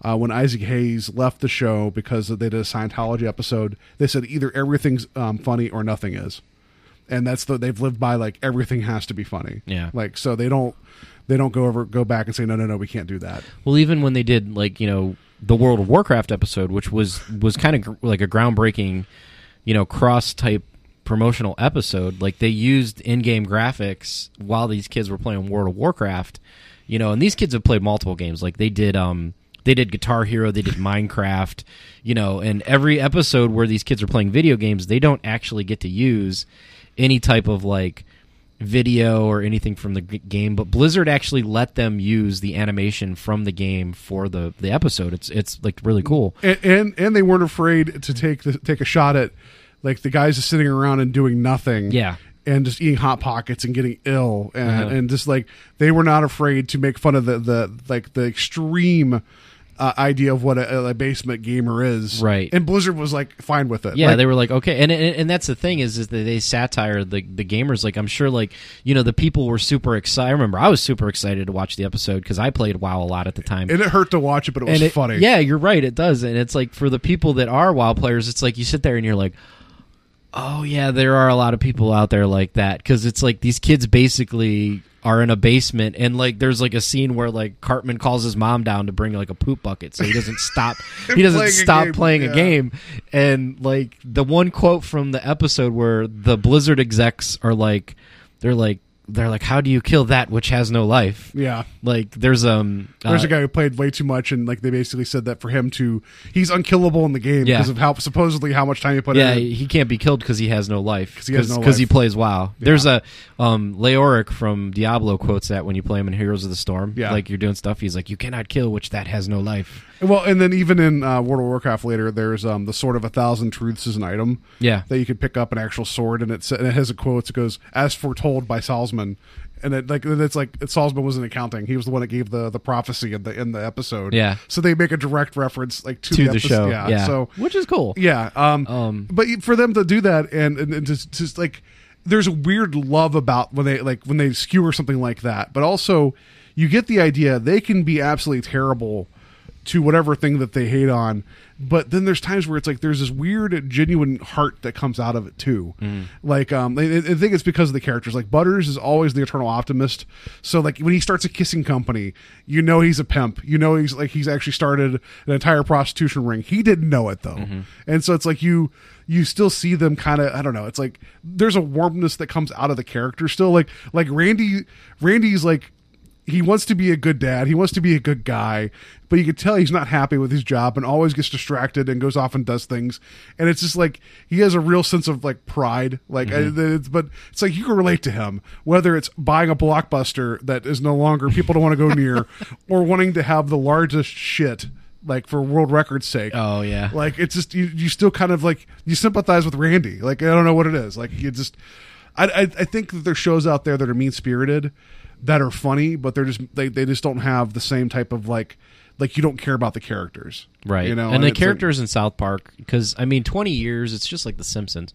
Uh, when Isaac Hayes left the show because they did a Scientology episode, they said either everything's um, funny or nothing is, and that's the they've lived by like everything has to be funny. Yeah. like so they don't they don't go over go back and say no no no we can't do that. Well, even when they did like you know the World of Warcraft episode, which was was kind of gr- like a groundbreaking, you know, cross type promotional episode. Like they used in-game graphics while these kids were playing World of Warcraft. You know, and these kids have played multiple games. Like they did, um, they did Guitar Hero, they did Minecraft. You know, and every episode where these kids are playing video games, they don't actually get to use any type of like video or anything from the game, but Blizzard actually let them use the animation from the game for the the episode. It's it's like really cool. and and, and they weren't afraid to take the, take a shot at like the guys just sitting around and doing nothing Yeah. and just eating hot pockets and getting ill and, Uh-huh. and just like they were not afraid to make fun of the the like the extreme uh, idea of what a, a basement gamer is. Right. And Blizzard was like fine with it. Yeah, Like, they were like, okay, and, and and that's the thing is is that they satire the the gamers. Like I'm sure, like you know, the people were super excited. I remember I was super excited to watch the episode because I played WoW a lot at the time. and it hurt to watch it, but it was and it- funny. Yeah, you're right. It does, and it's like for the people that are WoW players, it's like you sit there and you're like, oh yeah, there are a lot of people out there like that because it's like these kids basically are in a basement and like there's like a scene where like Cartman calls his mom down to bring like a poop bucket so he doesn't stop he doesn't Playing stop game, playing yeah. a game and like the one quote from the episode where the Blizzard execs are like they're like they're like how do you kill that which has no life Yeah. like there's um There's uh, a guy who played way too much, and like they basically said that for him to, he's unkillable in the game Yeah. because of how supposedly how much time he put yeah, in. he can't be killed because he has no life. 'Cause he has no because he plays WoW. There's a um, Leoric from Diablo quotes that when you play him in Heroes of the Storm. Yeah. like you're doing stuff. He's like, you cannot kill which that has no life. Well, and then even in uh, World of Warcraft later, there's um, the Sword of a Thousand Truths is an item. Yeah. that you could pick up an actual sword, and it sa- and it has a quote. It goes as foretold by Salzman, and it like it's like Salzman was in accounting. He was the one that gave the the prophecy in the in the episode. Yeah. so they make a direct reference like to, To the episode. show, Yeah, yeah. so Which is cool. Yeah, um, Um, but for them to do that and and, and just, just like there's a weird love about when they like when they skewer something like that, but also you get the idea they can be absolutely terrible to whatever thing that they hate on. But then there's times where it's like there's this weird, genuine heart that comes out of it too. Like, um, I, I think it's because of the characters. Like Butters is always the eternal optimist. So like when he starts a kissing company, you know he's a pimp. You know he's like he's actually started an entire prostitution ring. He didn't know it though, and so it's like you you still see them kind of I don't know. It's like there's a warmness that comes out of the character still. Like like Randy Randy's like he wants to be a good dad. He wants to be a good guy, but you can tell he's not happy with his job and always gets distracted and goes off and does things. And it's just like he has a real sense of like pride. Like, I, mm-hmm. it's, but it's like you can relate to him, whether it's buying a blockbuster that is no longer people don't want to go near, or wanting to have the largest shit like for world record's sake. Oh yeah, Like it's just you, you still kind of like you sympathize with Randy. Like I don't know what it is. Like you just I I, I think that there's shows out there that are mean spirited that are funny, but they're just they, they just don't have the same type of like like you don't care about the characters. right. You know, and the it's like- characters in South Park because I mean, 20 years. It's just like The Simpsons.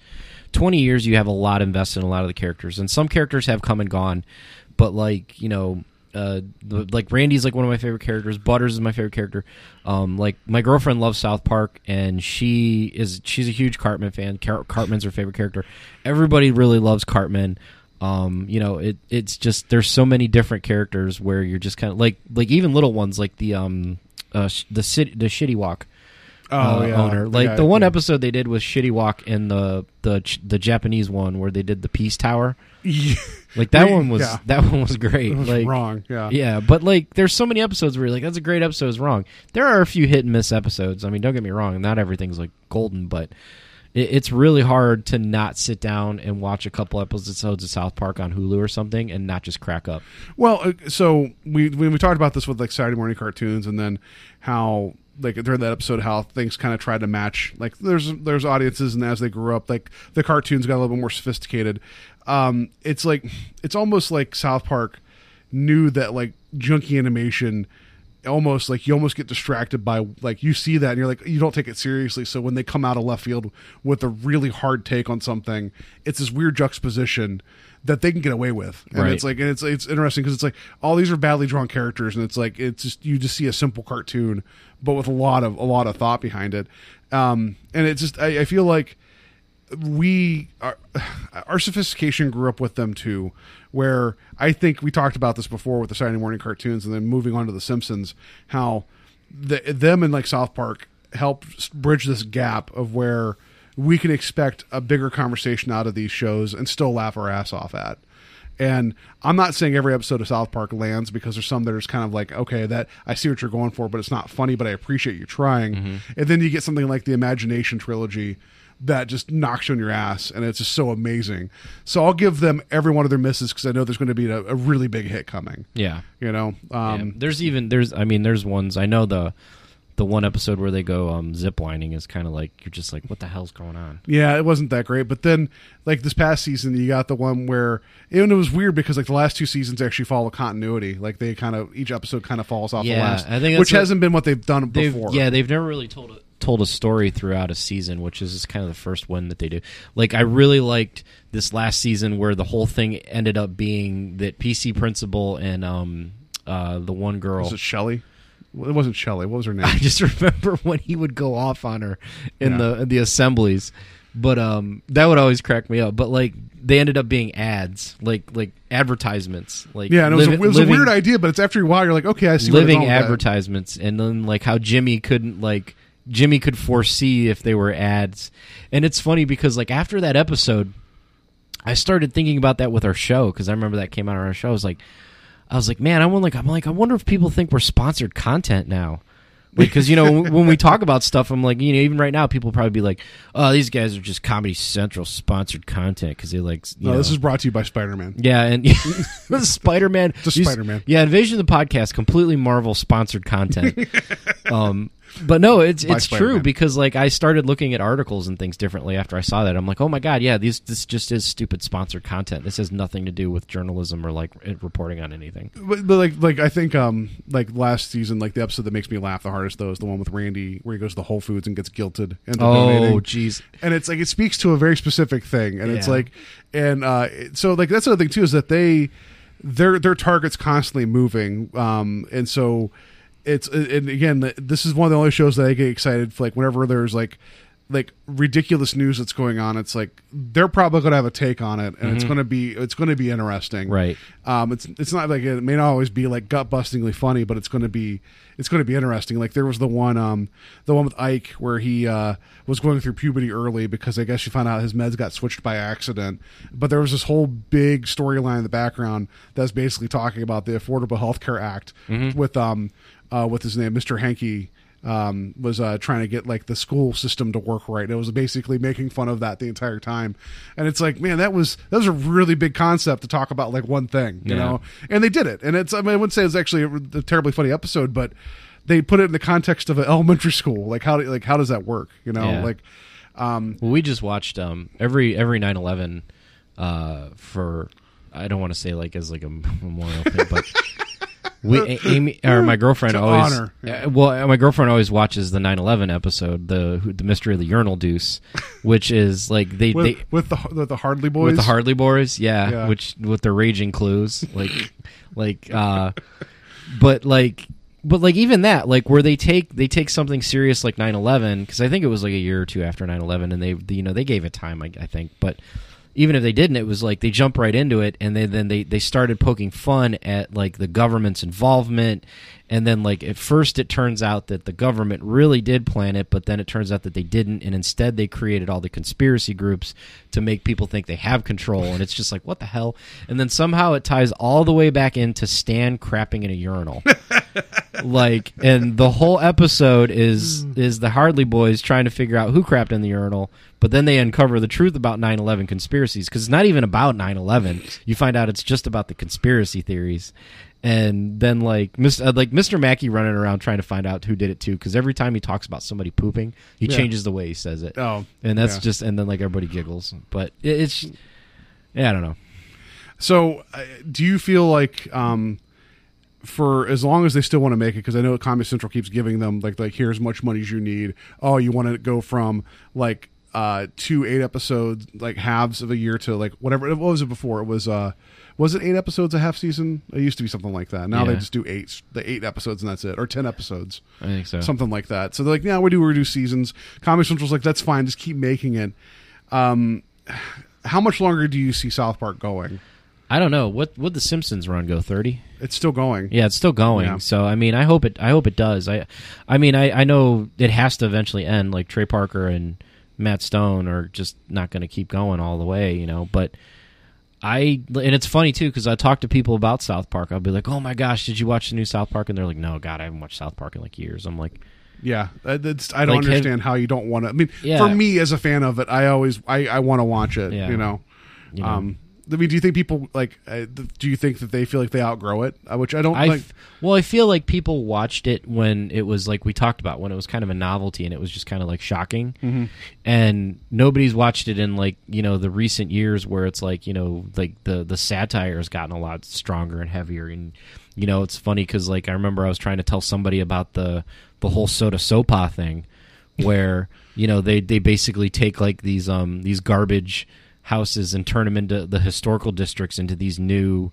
20 years, you have a lot invested in a lot of the characters, and some characters have come and gone, but like you know. Uh, the, like Randy's like one of my favorite characters. Butters is my favorite character. Um, like my girlfriend loves South Park, and she is she's a huge Cartman fan. Car- Cartman's her favorite character. Everybody really loves Cartman. Um, you know, it it's just there's so many different characters where you're just kind of like like even little ones like the um uh sh- the city the Shitty Wok Oh, uh, yeah. owner. Like guy- the one yeah. episode they did was Shitty Wok and the the ch- the Japanese one where they did the Peace Tower. Like that one was yeah. that one was great. Was like wrong. Yeah. yeah, but like there's so many episodes where you're like that's a great episode is wrong. There are a few hit and miss episodes. I mean, don't get me wrong, not everything's like golden, but it, it's really hard to not sit down and watch a couple episodes of South Park on Hulu or something and not just crack up. Well, uh, so we when we talked about this with like Saturday morning cartoons, and then how like during that episode how things kind of tried to match. Like there's there's audiences, and as they grew up, like the cartoons got a little bit more sophisticated. Um, it's like it's almost like South Park knew that like junky animation almost like you almost get distracted by like you see that and you're like you don't take it seriously. So when they come out of left field with a really hard take on something it's this weird juxtaposition that they can get away with. And Right. it's like and it's it's interesting because it's like all these are badly drawn characters and it's like it's just you just see a simple cartoon but with a lot of a lot of thought behind it. Um and it's just i, I feel like we our, our sophistication grew up with them too where i think we talked about this before with the saturday morning cartoons and then moving on to the simpsons how the, them and like south park helped bridge this gap of where we can expect a bigger conversation out of these shows and still laugh our ass off at and I'm not saying every episode of South Park lands because there's some that are just kind of like, okay, that I see what you're going for, but it's not funny, but I appreciate you trying. Mm-hmm. And then you get something like the Imagination trilogy that just knocks you on your ass, and it's just so amazing. So I'll give them every one of their misses because I know there's going to be a, a really big hit coming. Yeah. You know, Yeah. um, There's even there's I mean there's ones I know the the one episode where they go um, zip lining is kind of like you're just like, what the hell's going on? Yeah, it wasn't that great. But then, like this past season, you got the one where and it was weird because like the last two seasons actually follow continuity. Like they kind of each episode kind of falls off the Yeah, last, I think which hasn't been what they've done before. yeah, they've never really told a, told a story throughout a season, which is kind of the first one that they do. Like I really liked this last season where the whole thing ended up being that PC principal and um uh the one girl was it Shelley? Well, it wasn't Shelley. What was her name? I just remember when he would go off on her in Yeah. the in the assemblies. But um that would always crack me up. But like they ended up being ads, like like advertisements, like yeah, and it was, a, it was living- a weird idea, but it's after a while you're like, okay, I see. living with that. advertisements and then like how Jimmy couldn't like Jimmy could foresee if they were ads. And it's funny because like after that episode I started thinking about that with our show because I remember that came out on our show. I was like I was like, man, I want like I'm like I wonder if people think we're sponsored content now. Because you know when we talk about stuff, I'm like you know even right now people probably be like, oh these guys are just Comedy Central sponsored content because they like you No, know this is brought to you by Spider Man. yeah, and Spider Man. Just Spider-Man. Yeah, Invasion of the Podcast, completely Marvel sponsored content. um, but no, it's By it's true Spider-Man. because like I started looking at articles and things differently after I saw that. I'm like, oh my god, yeah, these this just is stupid sponsored content. This has nothing to do with journalism or like reporting on anything. But, but like like I think um like last season like the episode that makes me laugh the hardest though is the one with Randy where he goes to the Whole Foods and gets guilted into Oh, jeez. and it's like it speaks to a very specific thing. And it's like and uh so like that's the thing too is that they their their target's constantly moving. Um and so it's and again this is one of the only shows that I get excited for like whenever there's like like ridiculous news that's going on it's like they're probably going to have a take on it and it's going to be it's going to be interesting Mm-hmm. Right. um it's it's not like it may not always be like gut bustingly funny but it's going to be it's going to be interesting like there was the one um the one with Ike where he uh was going through puberty early because I guess you found out his meds got switched by accident but there was this whole big storyline in the background that's basically talking about the Affordable Health Care Act with um uh with his name Mr. Hankey um, was uh, trying to get like the school system to work right. It was basically making fun of that the entire time, and it's like, man, that was that was a really big concept to talk about like one thing, you Yeah. know. And they did it, and it's I, mean, I wouldn't say it's actually a, a terribly funny episode, but they put it in the context of an elementary school. Like how do- like how does that work? You know, Yeah. like Well, we just watched um every every 9/11 uh for I don't want to say like as like a memorial thing, but we Amy or my girlfriend always honor. uh, well my girlfriend always watches the 9/11 episode the the mystery of the urinal deuce, which is like they with, they with the with the Hardly Boys, with the Hardly Boys, yeah, Yeah. which with the raging clues, like, like, uh, but like, but like even that, like where they take they take something serious like 9-11, because I think it was like a year or two after 9-11, and they you know they gave it time, I, I think, but even if they didn't, it was like they jump right into it, and they, then they they started poking fun at like the government's involvement. And then, like at first, it turns out that the government really did plan it, but then it turns out that they didn't, and instead they created all the conspiracy groups to make people think they have control. And it's just like, what the hell? And then somehow it ties all the way back into Stan crapping in a urinal. like, and the whole episode is hmm. is the Hardly Boys trying to figure out who crapped in the urinal, but then they uncover the truth about 9/11 conspiracies because it's not even about 9/11. You find out it's just about the conspiracy theories. And then like Mr. Uh, like Mr. Mackey running around trying to find out who did it too because every time he talks about somebody pooping, he Yeah. changes the way he says it. Oh, and that's yeah. just and then like everybody giggles, but it, it's yeah, I don't know. So, uh, do you feel like um, for as long as they still want to make it, because I know Comedy Central keeps giving them like like here's much money as you need. Oh, you want to go from like uh, two eight episodes, like halves of a year to like whatever. What was it before? It was uh, was it eight episodes a half season? It used to be something like that. Now they just do eight, the eight episodes and that's it, or ten episodes. I think so. something like that. So they're like, yeah, we do we do seasons. Comedy Central's like, that's fine, just keep making it. Um, how much longer do you see South Park going? I don't know what would the Simpsons run go thirty. It's still going. Yeah, it's still going. Yeah. So I mean, I hope it. I hope it does. I, I mean, I, I know it has to eventually end. Like Trey Parker and Matt Stone are just not going to keep going all the way, you know. But I and it's funny too because I talk to people about South Park. I'll be like, "Oh my gosh, did you watch the new South Park?" And they're like, "No, God, I haven't watched South Park in like years." I'm like, Yeah, that's, I don't Like, have- understand how you don't want to. I mean, Yeah. for me as a fan of it, I always I, I want to watch it. Yeah. You know, You know. um, I mean, do you think people like? Uh, do you think that they feel like they outgrow it? Uh, which I don't I like. f- well, I feel like people watched it when it was like we talked about when it was kind of a novelty and it was just kind of like shocking, Mm-hmm. and nobody's watched it in like you know the recent years where it's like you know like the the satire has gotten a lot stronger and heavier, and you know it's funny because like I remember I was trying to tell somebody about the the whole SoDoSoPa thing, where you know they they basically take like these um these garbage houses and turn them into the historical districts into these new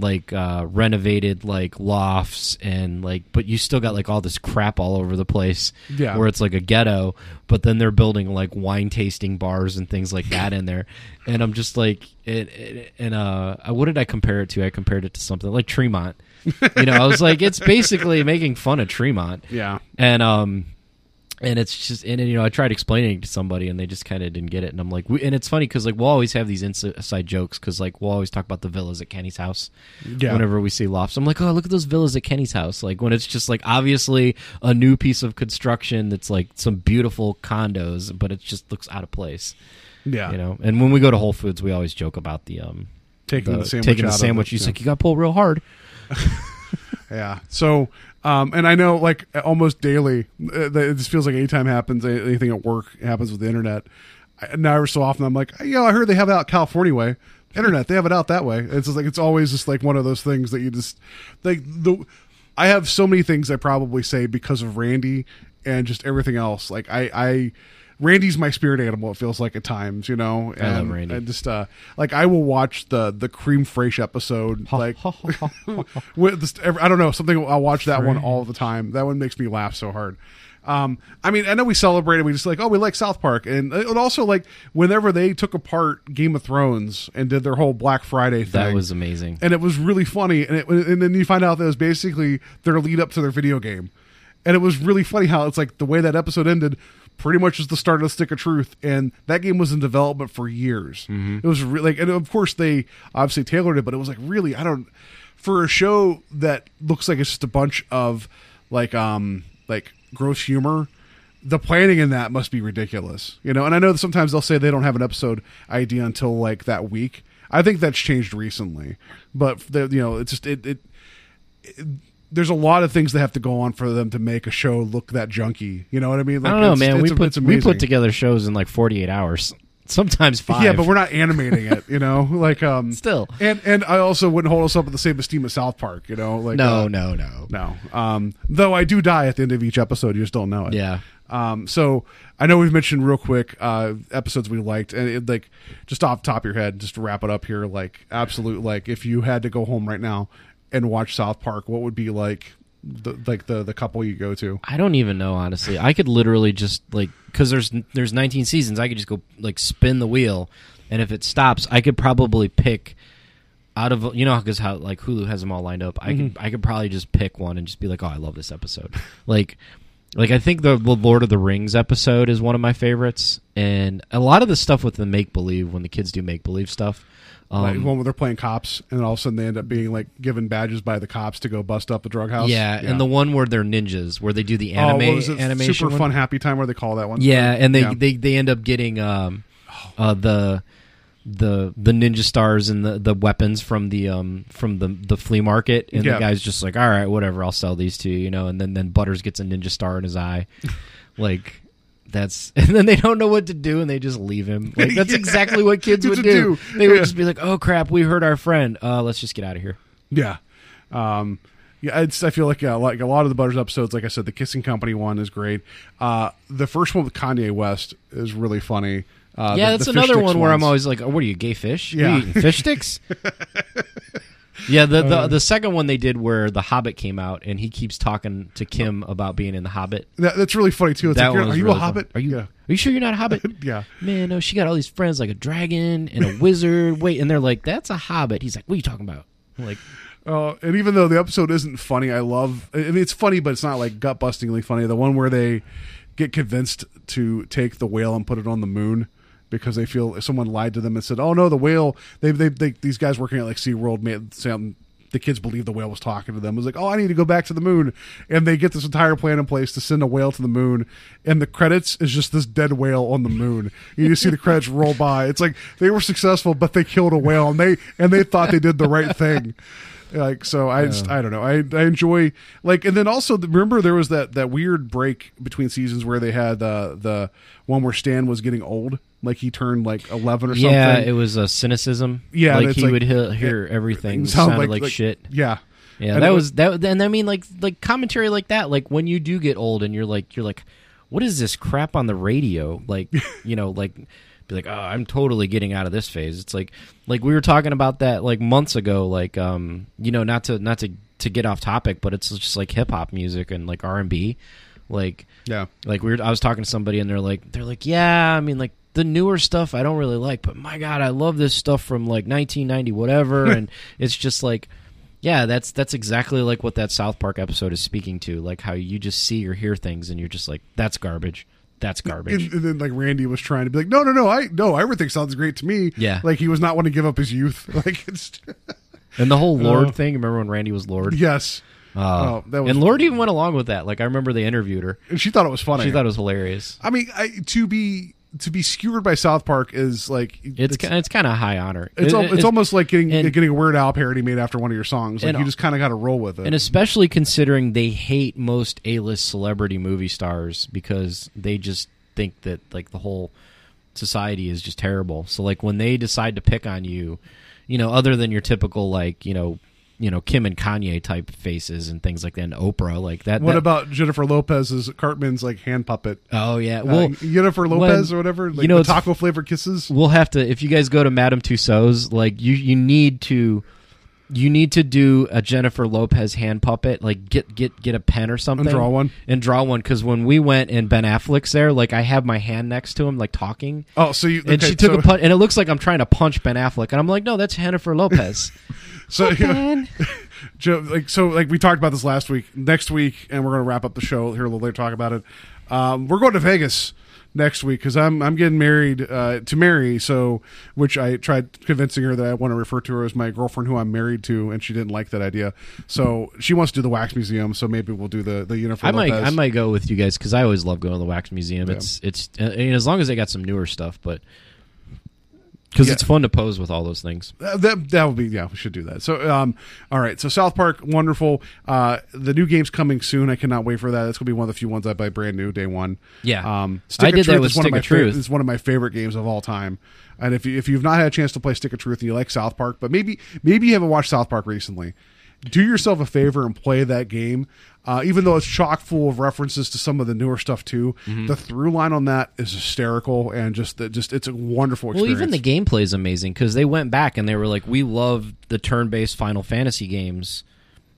like uh renovated like lofts and like but you still got like all this crap all over the place Yeah. where it's like a ghetto but then they're building like wine tasting bars and things like that in there. And i'm just like it, it and uh what did i compare it to? I compared it to something like tremont. You know i was like it's basically making fun of tremont. Yeah, and um and it's just and you know I tried explaining to somebody and they just kind of didn't get it. And I'm like we, and it's funny because like we'll always have these inside jokes because like we'll always talk about the villas at Kenny's house Yeah. whenever we see lofts. I'm like oh look at those villas at Kenny's house. Like when it's just like obviously a new piece of construction that's like some beautiful condos but it just looks out of place. Yeah. you know? And when we go to Whole Foods we always joke about the um Taking the sandwich taking the sandwich. it, he's yeah. like you got to pull real hard Yeah. So, um, and I know like almost daily, uh, just feels like anytime happens, anything at work happens with the internet. I, now every so often, I'm like, yeah, I heard they have it out California way. Internet, they have it out that way. It's just like it's always just like one of those things that you just like the. I have so many things I probably say because of Randy and just everything else. Like I, I Randy's my spirit animal. It feels like at times, you know. And, I love Randy. And just uh, like I will watch the the crème fraîche episode. like with this, I don't know something. I'll watch that one all the time. That one makes me laugh so hard. Um, I mean, I know we celebrated. We just like, oh, we like South Park, and, and also like whenever they took apart Game of Thrones and did their whole Black Friday thing. that was amazing and it was really funny. And it, and then you find out that it was basically their lead up to their video game, and it was really funny how it's like the way that episode ended. Pretty much is the start of the Stick of Truth, and that game was in development for years. It was really like, and of course they obviously tailored it, but it was like really, I don't for a show that looks like it's just a bunch of like um like gross humor the planning in that must be ridiculous you know? And i know that sometimes they'll say they don't have an episode idea until like that week. I think that's changed recently but the, you know it's just it, it, it there's a lot of things that have to go on for them to make a show look that junky you know what i mean I don't know man we put we put together shows in like 48 hours sometimes five Yeah, but we're not animating it, you know. Like um Still. and and I also wouldn't hold us up at the same esteem as South Park, you know. Like no uh, no no no. Um, though I do die at the end of each episode, you just don't know it. Yeah. Um, so I know we've mentioned real quick uh, episodes we liked, and it, like just off the top of your head, just to wrap it up here, like absolute, like if you had to go home right now and watch South Park, what would be like the like the the couple you go to? I don't even know honestly. I could literally just like because there's there's 19 seasons. I could just go like spin the wheel, and if it stops, I could probably pick out of you know because how like Hulu has them all lined up. I could mm-hmm. I could probably just pick one and just be like, oh, I love this episode. like like I think the the Lord of the Rings episode is one of my favorites, and a lot of the stuff with the make believe when the kids do make believe stuff. Um, like one where they're playing cops, and all of a sudden they end up being like given badges by the cops to go bust up the drug house. yeah, and the one where they're ninjas, where they do the oh, anime what was it? animation, super one? fun happy time where they call that one. Yeah, and they Yeah. they they end up getting um uh the the the ninja stars and the the weapons from the um from the the flea market and Yeah. the guy's just like all right whatever I'll sell these to you you know and then then Butters gets a ninja star in his eye like that's and then they don't know what to do and they just leave him like that's Yeah. exactly what kids would do. do. they would Yeah. just be like oh crap we hurt our friend uh let's just get out of here Yeah. Um, yeah, it's, I feel like yeah, like a lot of the Butters episodes, like I said, the Kissing Company one is great. Uh, the first one with Kanye West is really funny. Uh, yeah, the- that's the another one where I'm always like, oh, "What are you, gay fish? Yeah. Fish sticks?" yeah, the, the Uh. the second one they did where the Hobbit came out and he keeps talking to Kim about being in the Hobbit. That- that's really funny too. It's that like, you're- one was are you really a fun. hobbit? Are you? Yeah. Are you sure you're not a hobbit? Yeah. Man, no. She got all these friends like a dragon and a wizard. Wait, and they're like, "That's a hobbit." He's like, "What are you talking about?" I'm like, Uh, and even though the episode isn't funny, I love. I mean, it's funny, but it's not like gut bustingly funny. The one where they get convinced to take the whale and put it on the moon because they feel someone lied to them and said, "Oh no, the whale." They they, they these guys working at like SeaWorld made some the kids believe the whale was talking to them. It was like, oh, I need to go back to the moon, and they get this entire plan in place to send a whale to the moon, and the credits is just this dead whale on the moon. You see the credits roll by. It's like they were successful, but they killed a whale, and they and they thought they did the right thing. Like so, I just I don't know. I I enjoy like, and then also remember there was that that weird break between seasons where they had uh, the one where Stan was getting old, like he turned like eleven or something. Yeah, it was a cynicism. Yeah, like he like- would hear, hear everything It sounded sounded like, shit. Yeah, Yeah, And that it was that. And I mean, like like commentary like that. Like when you do get old and you're like you're like, what is this crap on the radio? Like you know, like be like, oh, I'm totally getting out of this phase. It's like like we were talking about that like months ago. Like um, you know, not to not to to get off topic, but it's just like hip hop music and like R and B, like yeah. like we were, I was talking to somebody and they're like they're like yeah I mean like the newer stuff I don't really like but my god I love this stuff from like 1990 whatever and it's just like yeah that's that's exactly like what that South Park episode is speaking to like how you just see or hear things and you're just like that's garbage that's garbage And, and then like Randy was trying to be like, no, no, no, I no, everything sounds great to me. Yeah. like he was not wanting to give up his youth. Like it's and the whole Lorde Uh, thing remember when Randy was Lorde yes. Uh, oh, that was and Lorde even went along with that like I remember they interviewed her and she thought it was funny. she thought it was hilarious I mean, I, to be to be skewered by South Park is like it's it's, it's kind of high honor It's, It- al- it's almost like getting and- getting a Weird Al parody made after one of your songs. Like you just kind of got to roll with it. And especially considering they hate most A-list celebrity movie stars because they just think that like the whole society is just terrible. So like when they decide to pick on you, you know, other than your typical like, you know, you know, Kim and Kanye type faces and things like that, and Oprah, like that. what that- about Jennifer Lopez's Cartman's like hand puppet? Oh yeah, Uh, well, Jennifer Lopez when- or whatever, like you know, taco flavored kisses. we'll have to if you guys go to Madame Tussauds, like you you need to you need to do a Jennifer Lopez hand puppet, like get get get a pen or something and draw one? and draw one. Because when we went and Ben Affleck's there, like I have my hand next to him, like talking. Oh, so you And she took so, a punch, and it looks like I'm trying to punch Ben Affleck, and I'm like, no, that's Jennifer Lopez. So Joe, like so, like we talked about this last week. Next week, and we're going to wrap up the show here a little later. Talk about it. Um, we're going to Vegas next week because I'm I'm getting married uh, to Mary. So, which I tried convincing her that I want to refer to her as my girlfriend, who I'm married to, and she didn't like that idea. So she wants to do the wax museum. So maybe we'll do the the uniform. I might Lopez. I might go with you guys because I always love going to the wax museum. It's it's I mean, as long as they got some newer stuff, but because Yeah. it's fun to pose with all those things. Uh, that that would be yeah we should do that so um all right so south park wonderful uh the new game's coming soon i cannot wait for that that's gonna be one of the few ones i buy brand new day one Yeah. um I did that Truth with is one Stick of my Truth. it's one of my favorite games of all time and if you if you've not had a chance to play stick of truth and you like south park but maybe maybe you haven't watched south park recently do yourself a favor and play that game uh, even though it's chock full of references to some of the newer stuff too Mm-hmm. the through line on that is hysterical and just just it's a wonderful Well, even the gameplay is amazing because they went back and they were like, "We love the turn-based Final Fantasy games.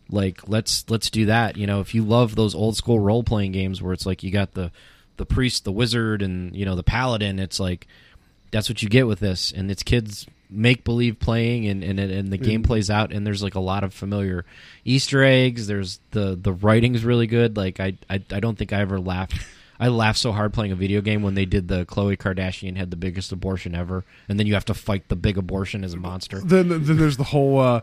Like, let's let's do that." You know, if you love those old school role-playing games where it's like you got the the priest, the wizard, and you know the paladin, it's like that's what you get with this, and it's kids make believe playing, and and and the game plays out, and there's like a lot of familiar Easter eggs. There's the the writing's really good. Like I I, I don't think I ever laughed. I laughed so hard playing a video game when they did the Khloé Kardashian had the biggest abortion ever, and then you have to fight the big abortion as a monster. then then there's the whole uh,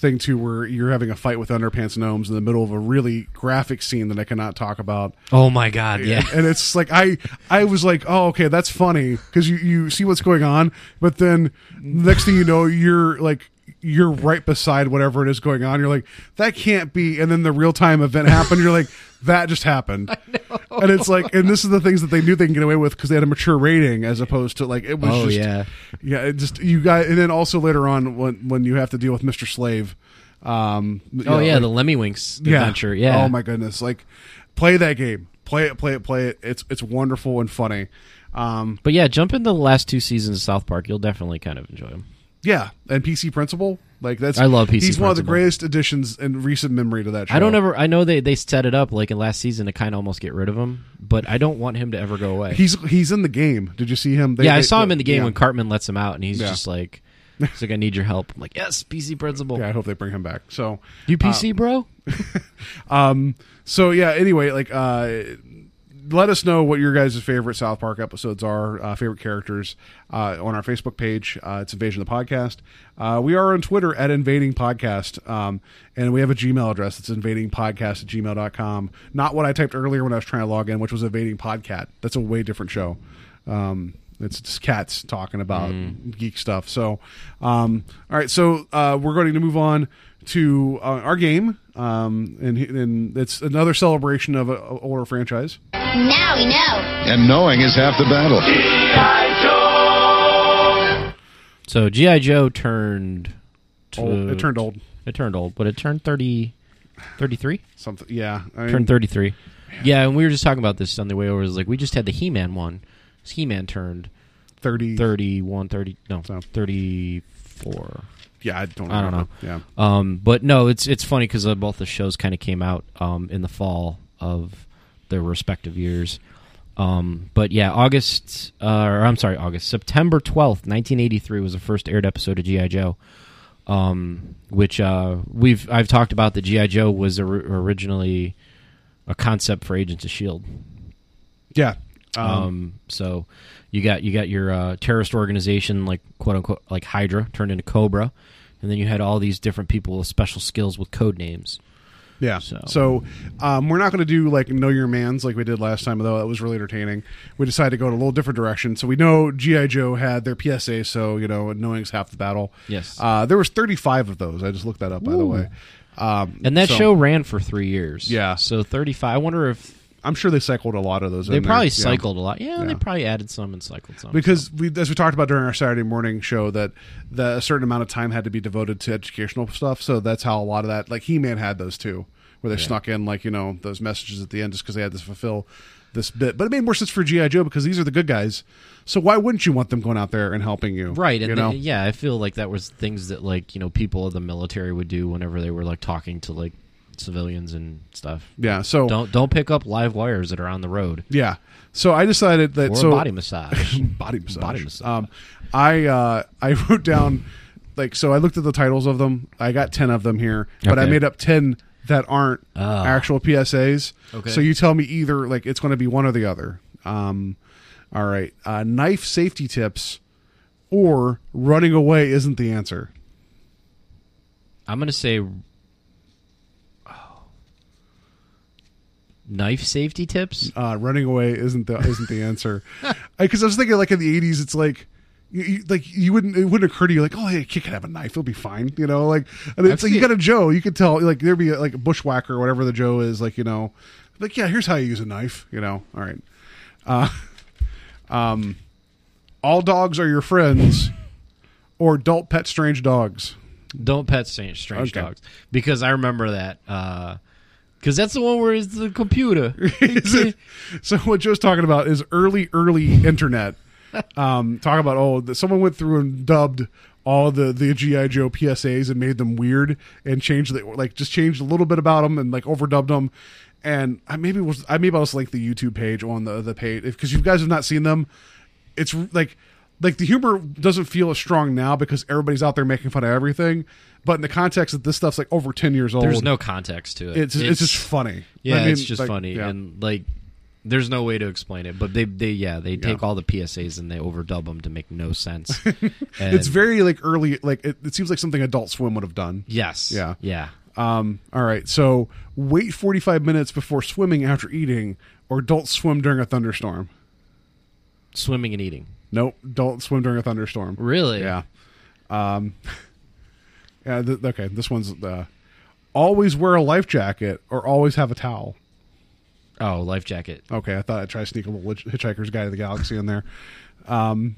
thing too where you're having a fight with underpants gnomes in the middle of a really graphic scene that I cannot talk about. Oh my god, yeah. and it's like I I was like, oh okay, that's funny because you you see what's going on, but then next thing you know, you're like you're right beside whatever it is going on. You're like, that can't be. And then the real time event happened. You're like, that just happened. And it's like, and this is the things that they knew they can get away with because they had a mature rating as opposed to like it was Oh, just yeah. yeah. It just you guys, and then also later on when when you have to deal with Mister Slave. Um, Oh know, yeah, like- the Lemmiwinks adventure. Yeah. Oh my goodness! Like, play that game. Play it. Play it. Play it. It's it's wonderful and funny. Um, But yeah, jump into the last two seasons of South Park. You'll definitely kind of enjoy them. Yeah, and PC Principal. Like that's I love PC He's one of the greatest additions in recent memory to that show. I don't ever. I know they they set it up like in last season to kind of almost get rid of him, but I don't want him to ever go away. He's he's in the game. Did you see him? They- yeah, I they- saw him in the game yeah. when Cartman lets him out, and he's Yeah. just like, he's like, I need your help. I'm like, yes, PC principal. Yeah, I hope they bring him back. So You PC, bro? Um. So yeah. Anyway, like uh, let us know what your guys' favorite South Park episodes are, uh, favorite characters uh, on our Facebook page. Uh, it's Invasion of the Podcast. Uh, we are on Twitter at Invading Podcast. Um, and we have a Gmail address. It's invadingpodcast at gmail.com. Not what I typed earlier when I was trying to log in, which was Invading Podcat. That's a way different show. Um, it's just cats talking about geek stuff. So, um, all right. So uh, we're going to move on to uh, our game, um, and, and it's another celebration of an older franchise. Now we know. And knowing is half the battle. So GI Joe turned. To, Old. It turned old. It turned old, but it turned 30, 33? Something. Yeah. I mean, turned 33. Yeah, and we were just talking about this on the way over. It was like we just had the He-Man one. He-Man turned 30. 31, 30, no, So. 34. Yeah, I don't. I don't know. Yeah. Um, but no, it's it's funny because uh, both the shows kind of came out um, in the fall of their respective years. Um, but yeah, August, uh, or I'm sorry, August, September 12th, 1983 was the first aired episode of GI Joe. Um, which uh, we've I've talked about that GI Joe was or- originally a concept for Agents of Shield. Yeah. Um, so you got you got your uh, terrorist organization like quote unquote like Hydra turned into Cobra, and then you had all these different people with special skills with code names. Yeah. So- So, um, we're not going to do like know your man's like we did last time, though that was really entertaining. We decided to go in a little different direction. So we know GI Joe had their PSA, so you know knowing's half the battle. Yes. Uh, there was 35 of those. I just looked that up by the way. Um, And that so show ran for three years. Yeah. So thirty five. I wonder if I'm sure they cycled a lot of those. they in there. probably Yeah. cycled a lot. Yeah, Yeah. they probably added some and cycled some. because we, as we talked about during our Saturday morning show, that that a certain amount of time had to be devoted to educational stuff. So that's how a lot of that, like He Man, had those too, where they snuck in like you know those messages at the end just because they had to fulfill this bit. But it made more sense for GI Joe because these are the good guys. So why wouldn't you want them going out there and helping you? Right, and you the- yeah, I feel like that was things that like you know people of the military would do whenever they were like talking to like civilians and stuff. yeah. So Don't don't pick up live wires that are on the road yeah. So I decided that or so body massage. body massage. Body massage. Um, I uh, I wrote down like so. I looked at the titles of them. I got ten of them here, but I made up ten that aren't Ah. actual PSAs. Okay. So you tell me either like it's going to be one or the other. Um, all right. Uh, knife safety tips or running away isn't the answer. I'm gonna say knife safety tips. Uh, running away isn't the isn't the answer. Because I was thinking like in the eighties, it's like. You, you, like you wouldn't it wouldn't occur to you like oh hey a kid can have a knife it'll be fine you know like and it's I've like you got a Joe you could tell like there'd be a, like a bushwhacker or whatever the Joe is like you know like yeah here's how you use a knife you know all right uh, um all dogs are your friends or don't pet strange dogs Don't pet strange, strange Okay. dogs because I remember that. Because that's the one where it's the computer. It- so what Joe's talking about is early, early internet. Um, talk about oh, someone went through and dubbed all the the GI Joe PSAs and made them weird and changed the like just changed a little bit about them and like overdubbed them. And I maybe was I maybe I'll just link the YouTube page on the the page because you guys have not seen them. It's like like the humor doesn't feel as strong now because everybody's out there making fun of everything. But in the context that this stuff's like over ten years old, There's no context to it. It's it's, just funny. Yeah, I mean, it's just like, funny yeah. and like. There's no way to explain it, but they, they yeah, they take all the PSAs and they overdub them to make no sense. It's very like early like it, it seems like something adult swim would have done yes, Yeah. yeah. um all right so wait 45 minutes before swimming after eating or don't swim during a thunderstorm Swimming and eating. nope don't swim during a thunderstorm Really? yeah um yeah th- okay this one's uh always wear a life jacket or always have a towel Oh, life jacket. okay i thought i'd try to sneak a little hitchhiker's guide to the galaxy in there um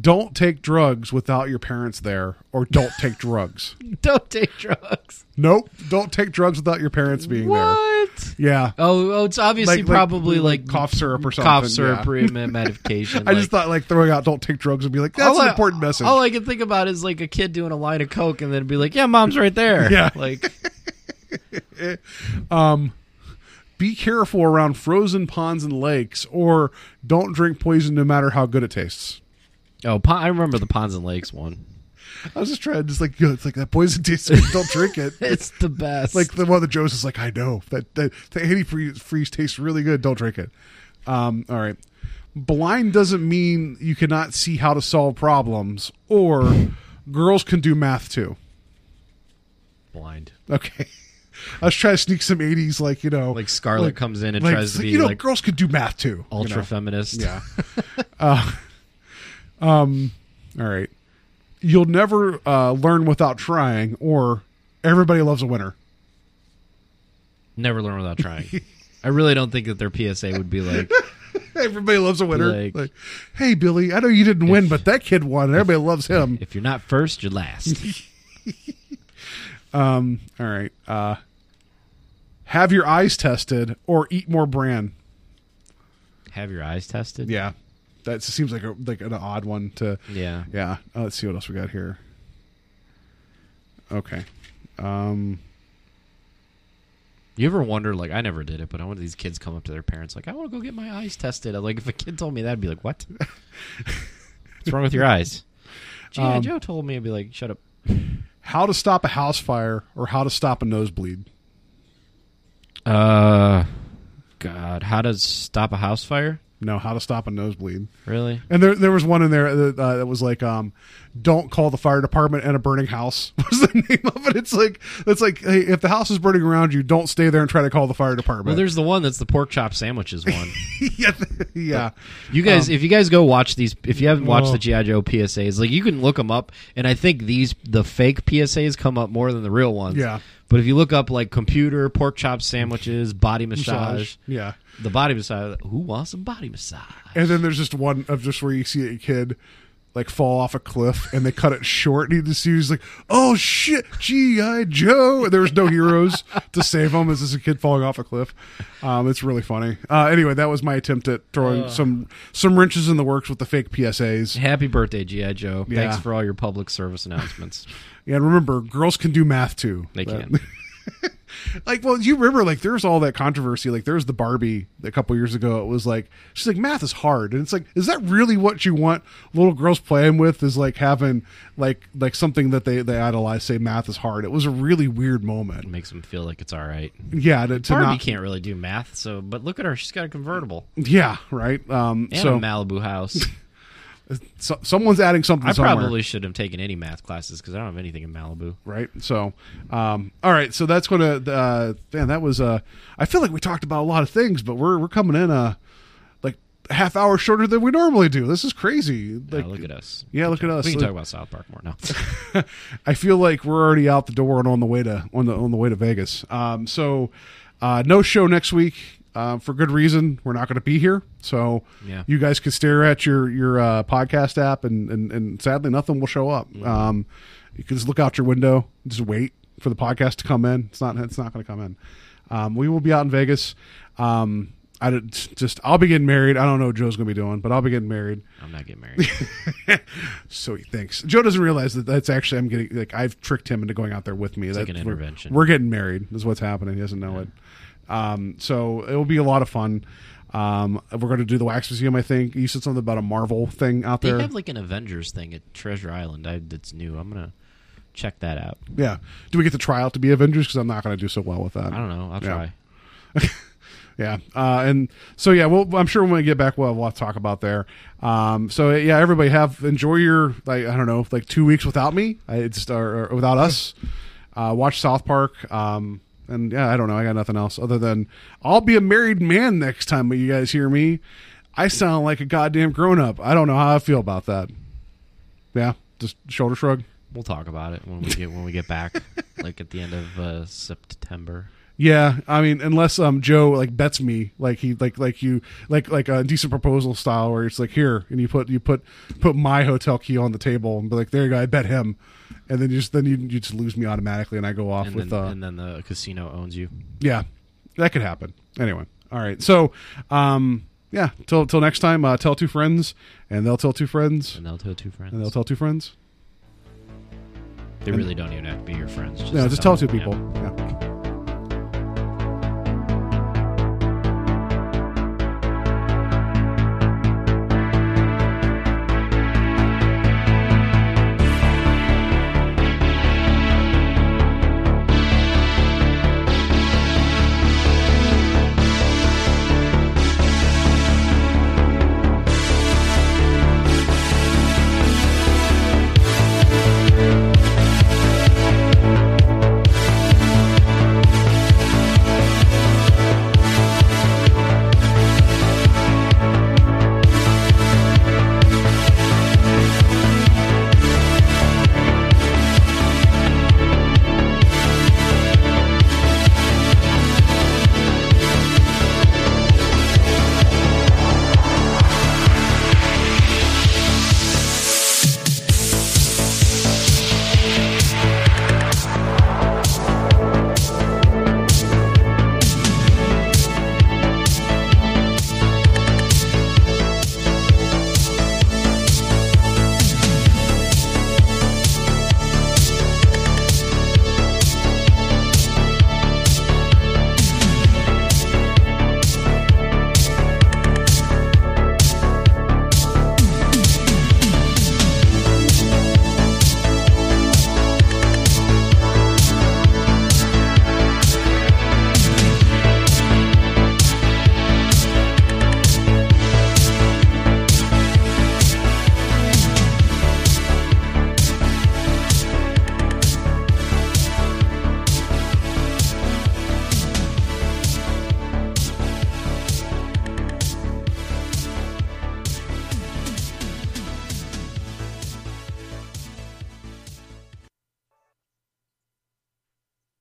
don't take drugs without your parents there or don't take drugs Don't take drugs. Nope. Don't take drugs without your parents being there. What? Yeah. Oh, oh, it's obviously Like- like- probably like like, cough syrup or something Cough syrup yeah. medication. I just thought like throwing out "don't take drugs" would be like that's an I- important message. All I can think about is like a kid doing a line of coke and then be like, "Yeah, mom's right there." Yeah. like um be careful around frozen ponds and lakes, or don't drink poison no matter how good it tastes. Oh, pon- I remember the ponds and lakes one. I was just trying to just like, you know, it's like that poison tastes good. Don't drink it. It's the best. like the one that Joe's is like, I know that that the antifreeze freeze tastes really good. Don't drink it. Um, all right. Blind doesn't mean you cannot see how to solve problems, or girls can do math too. blind. Okay. I was trying to sneak some '80s, like you know, Like Scarlett comes in and like, tries to be you know, like girls could do math too. you ultra know. feminist. Yeah. uh, um. All right. You'll never uh, learn without trying, or everybody loves a winner. Never learn without trying. I really don't think that their PSA would be like, Everybody loves a winner. Like- Like, hey Billy, I know you didn't win, but that kid won, and everybody loves him. if you're not first, you're last. Um. All right. Uh. Have your eyes tested, or eat more bran. Have your eyes tested. Yeah, that seems like a like an odd one to. Yeah. Yeah. Uh, let's see what else we got here. Okay. Um. You ever wonder, like, I never did it, but I wonder these kids come up to their parents, like, I want to go get my eyes tested. I'm like, if a kid told me that, I'd be like, what? What's wrong with your eyes? G.I. Um, Joe told me, I'd be like, shut up. How to stop a house fire, or how to stop a nosebleed. Uh, God, how to stop a house fire? No, how to stop a nosebleed. Really? And there, there was one in there that, uh, that was like, um, "Don't call the fire department in a burning house." Was the name of it? It's like, it's like, hey, if the house is burning around you, don't stay there and try to call the fire department. Well, there's the one that's the pork chop sandwiches one. yeah, yeah. You guys, Um, if you guys go watch these, if you haven't watched Oh. the GI Joe PSAs, like you can look them up, and I think these the fake PSAs come up more than the real ones. Yeah. But if you look up like computer pork chop sandwiches, body massage, Massage. Yeah. the body massage, who wants a body massage? And then there's just one of just where you see a kid like fall off a cliff and they cut it short and you just see he's like, oh shit, G.I. Joe. And there was no heroes to save him. It's just a kid falling off a cliff. Um, it's really funny. Uh, anyway, that was my attempt at throwing some some wrenches in the works with the fake PSAs. Happy birthday, GI Joe! Yeah. Thanks for all your public service announcements. Yeah, and remember, girls can do math too. They That- can. like, well, you remember, like, there's all that controversy. Like, there's the Barbie a couple years ago. It was like, she's like, math is hard, and it's like, is that really what you want little girls playing with? Is like having like like something that they they idolize, say math is hard. It was a really weird moment. It makes them feel like it's all right. Yeah, to, to Barbie not, can't really do math, so but look at her; she's got a convertible yeah, right. Um, and so, a Malibu house. so someone's adding something. I somewhere. probably should have taken any math classes because I don't have anything in Malibu. right? So, um, all right. So that's to, uh, man, that was, uh, I feel like we talked about a lot of things, but we're, we're coming in, uh, like half hour shorter than we normally do. This is crazy. Like, Yeah, look at us. Yeah, look at us. We can Look- talk about South Park more now. I feel like we're already out the door and on the way to, on the, on the way to Vegas. Um, so, uh, no show next week. Uh, for good reason, we're not going to be here. So Yeah. you guys can stare at your your uh, podcast app, and, and and sadly, nothing will show up. Um, you can just look out your window, just wait for the podcast to come in. It's not it's not going to come in. Um, we will be out in Vegas. Um, I just I'll be getting married. I don't know what Joe's going to be doing, but I'll be getting married. I'm not getting married. So he thinks Joe doesn't realize that that's actually I'm getting like I've tricked him into going out there with me. It's That- like an we're- intervention. We're, getting married. Is what's happening. He doesn't know it. Um, so it will be a lot of fun. Um, we're going to do the wax museum. I think you said something about a Marvel thing out there. they have like an Avengers thing at Treasure Island. I, that's new. I'm gonna check that out. yeah. Do we get to try out to be Avengers? Because I'm not going to do so well with that. I don't know. I'll Yeah. try. Yeah, uh, and so yeah, well, I'm sure when we get back, we'll have a lot to talk about there. Um, so yeah, everybody have enjoy your like I don't know, like two weeks without me, I, it's or, or without us. Uh, watch South Park, um, and yeah, I don't know, I got nothing else other than I'll be a married man next time you guys hear me. I sound like a goddamn grown up. I don't know how I feel about that. Yeah, just shoulder shrug. We'll talk about it when we get when we get back, like at the end of uh, September. Yeah, I mean, unless um Joe like bets me, like he like like you like like a decent proposal style where it's like here and you put you put put my hotel key on the table and be like there you go, I bet him, and then you just then you, you just lose me automatically and I go off And with then, uh and then the casino owns you. yeah, that could happen. Anyway, all right, so um yeah, till till next time, uh, tell two friends and they'll tell two friends And they'll tell two friends. and they'll tell two friends. They really don't even have to be your friends. Just Yeah, just tell two them. people. Yeah.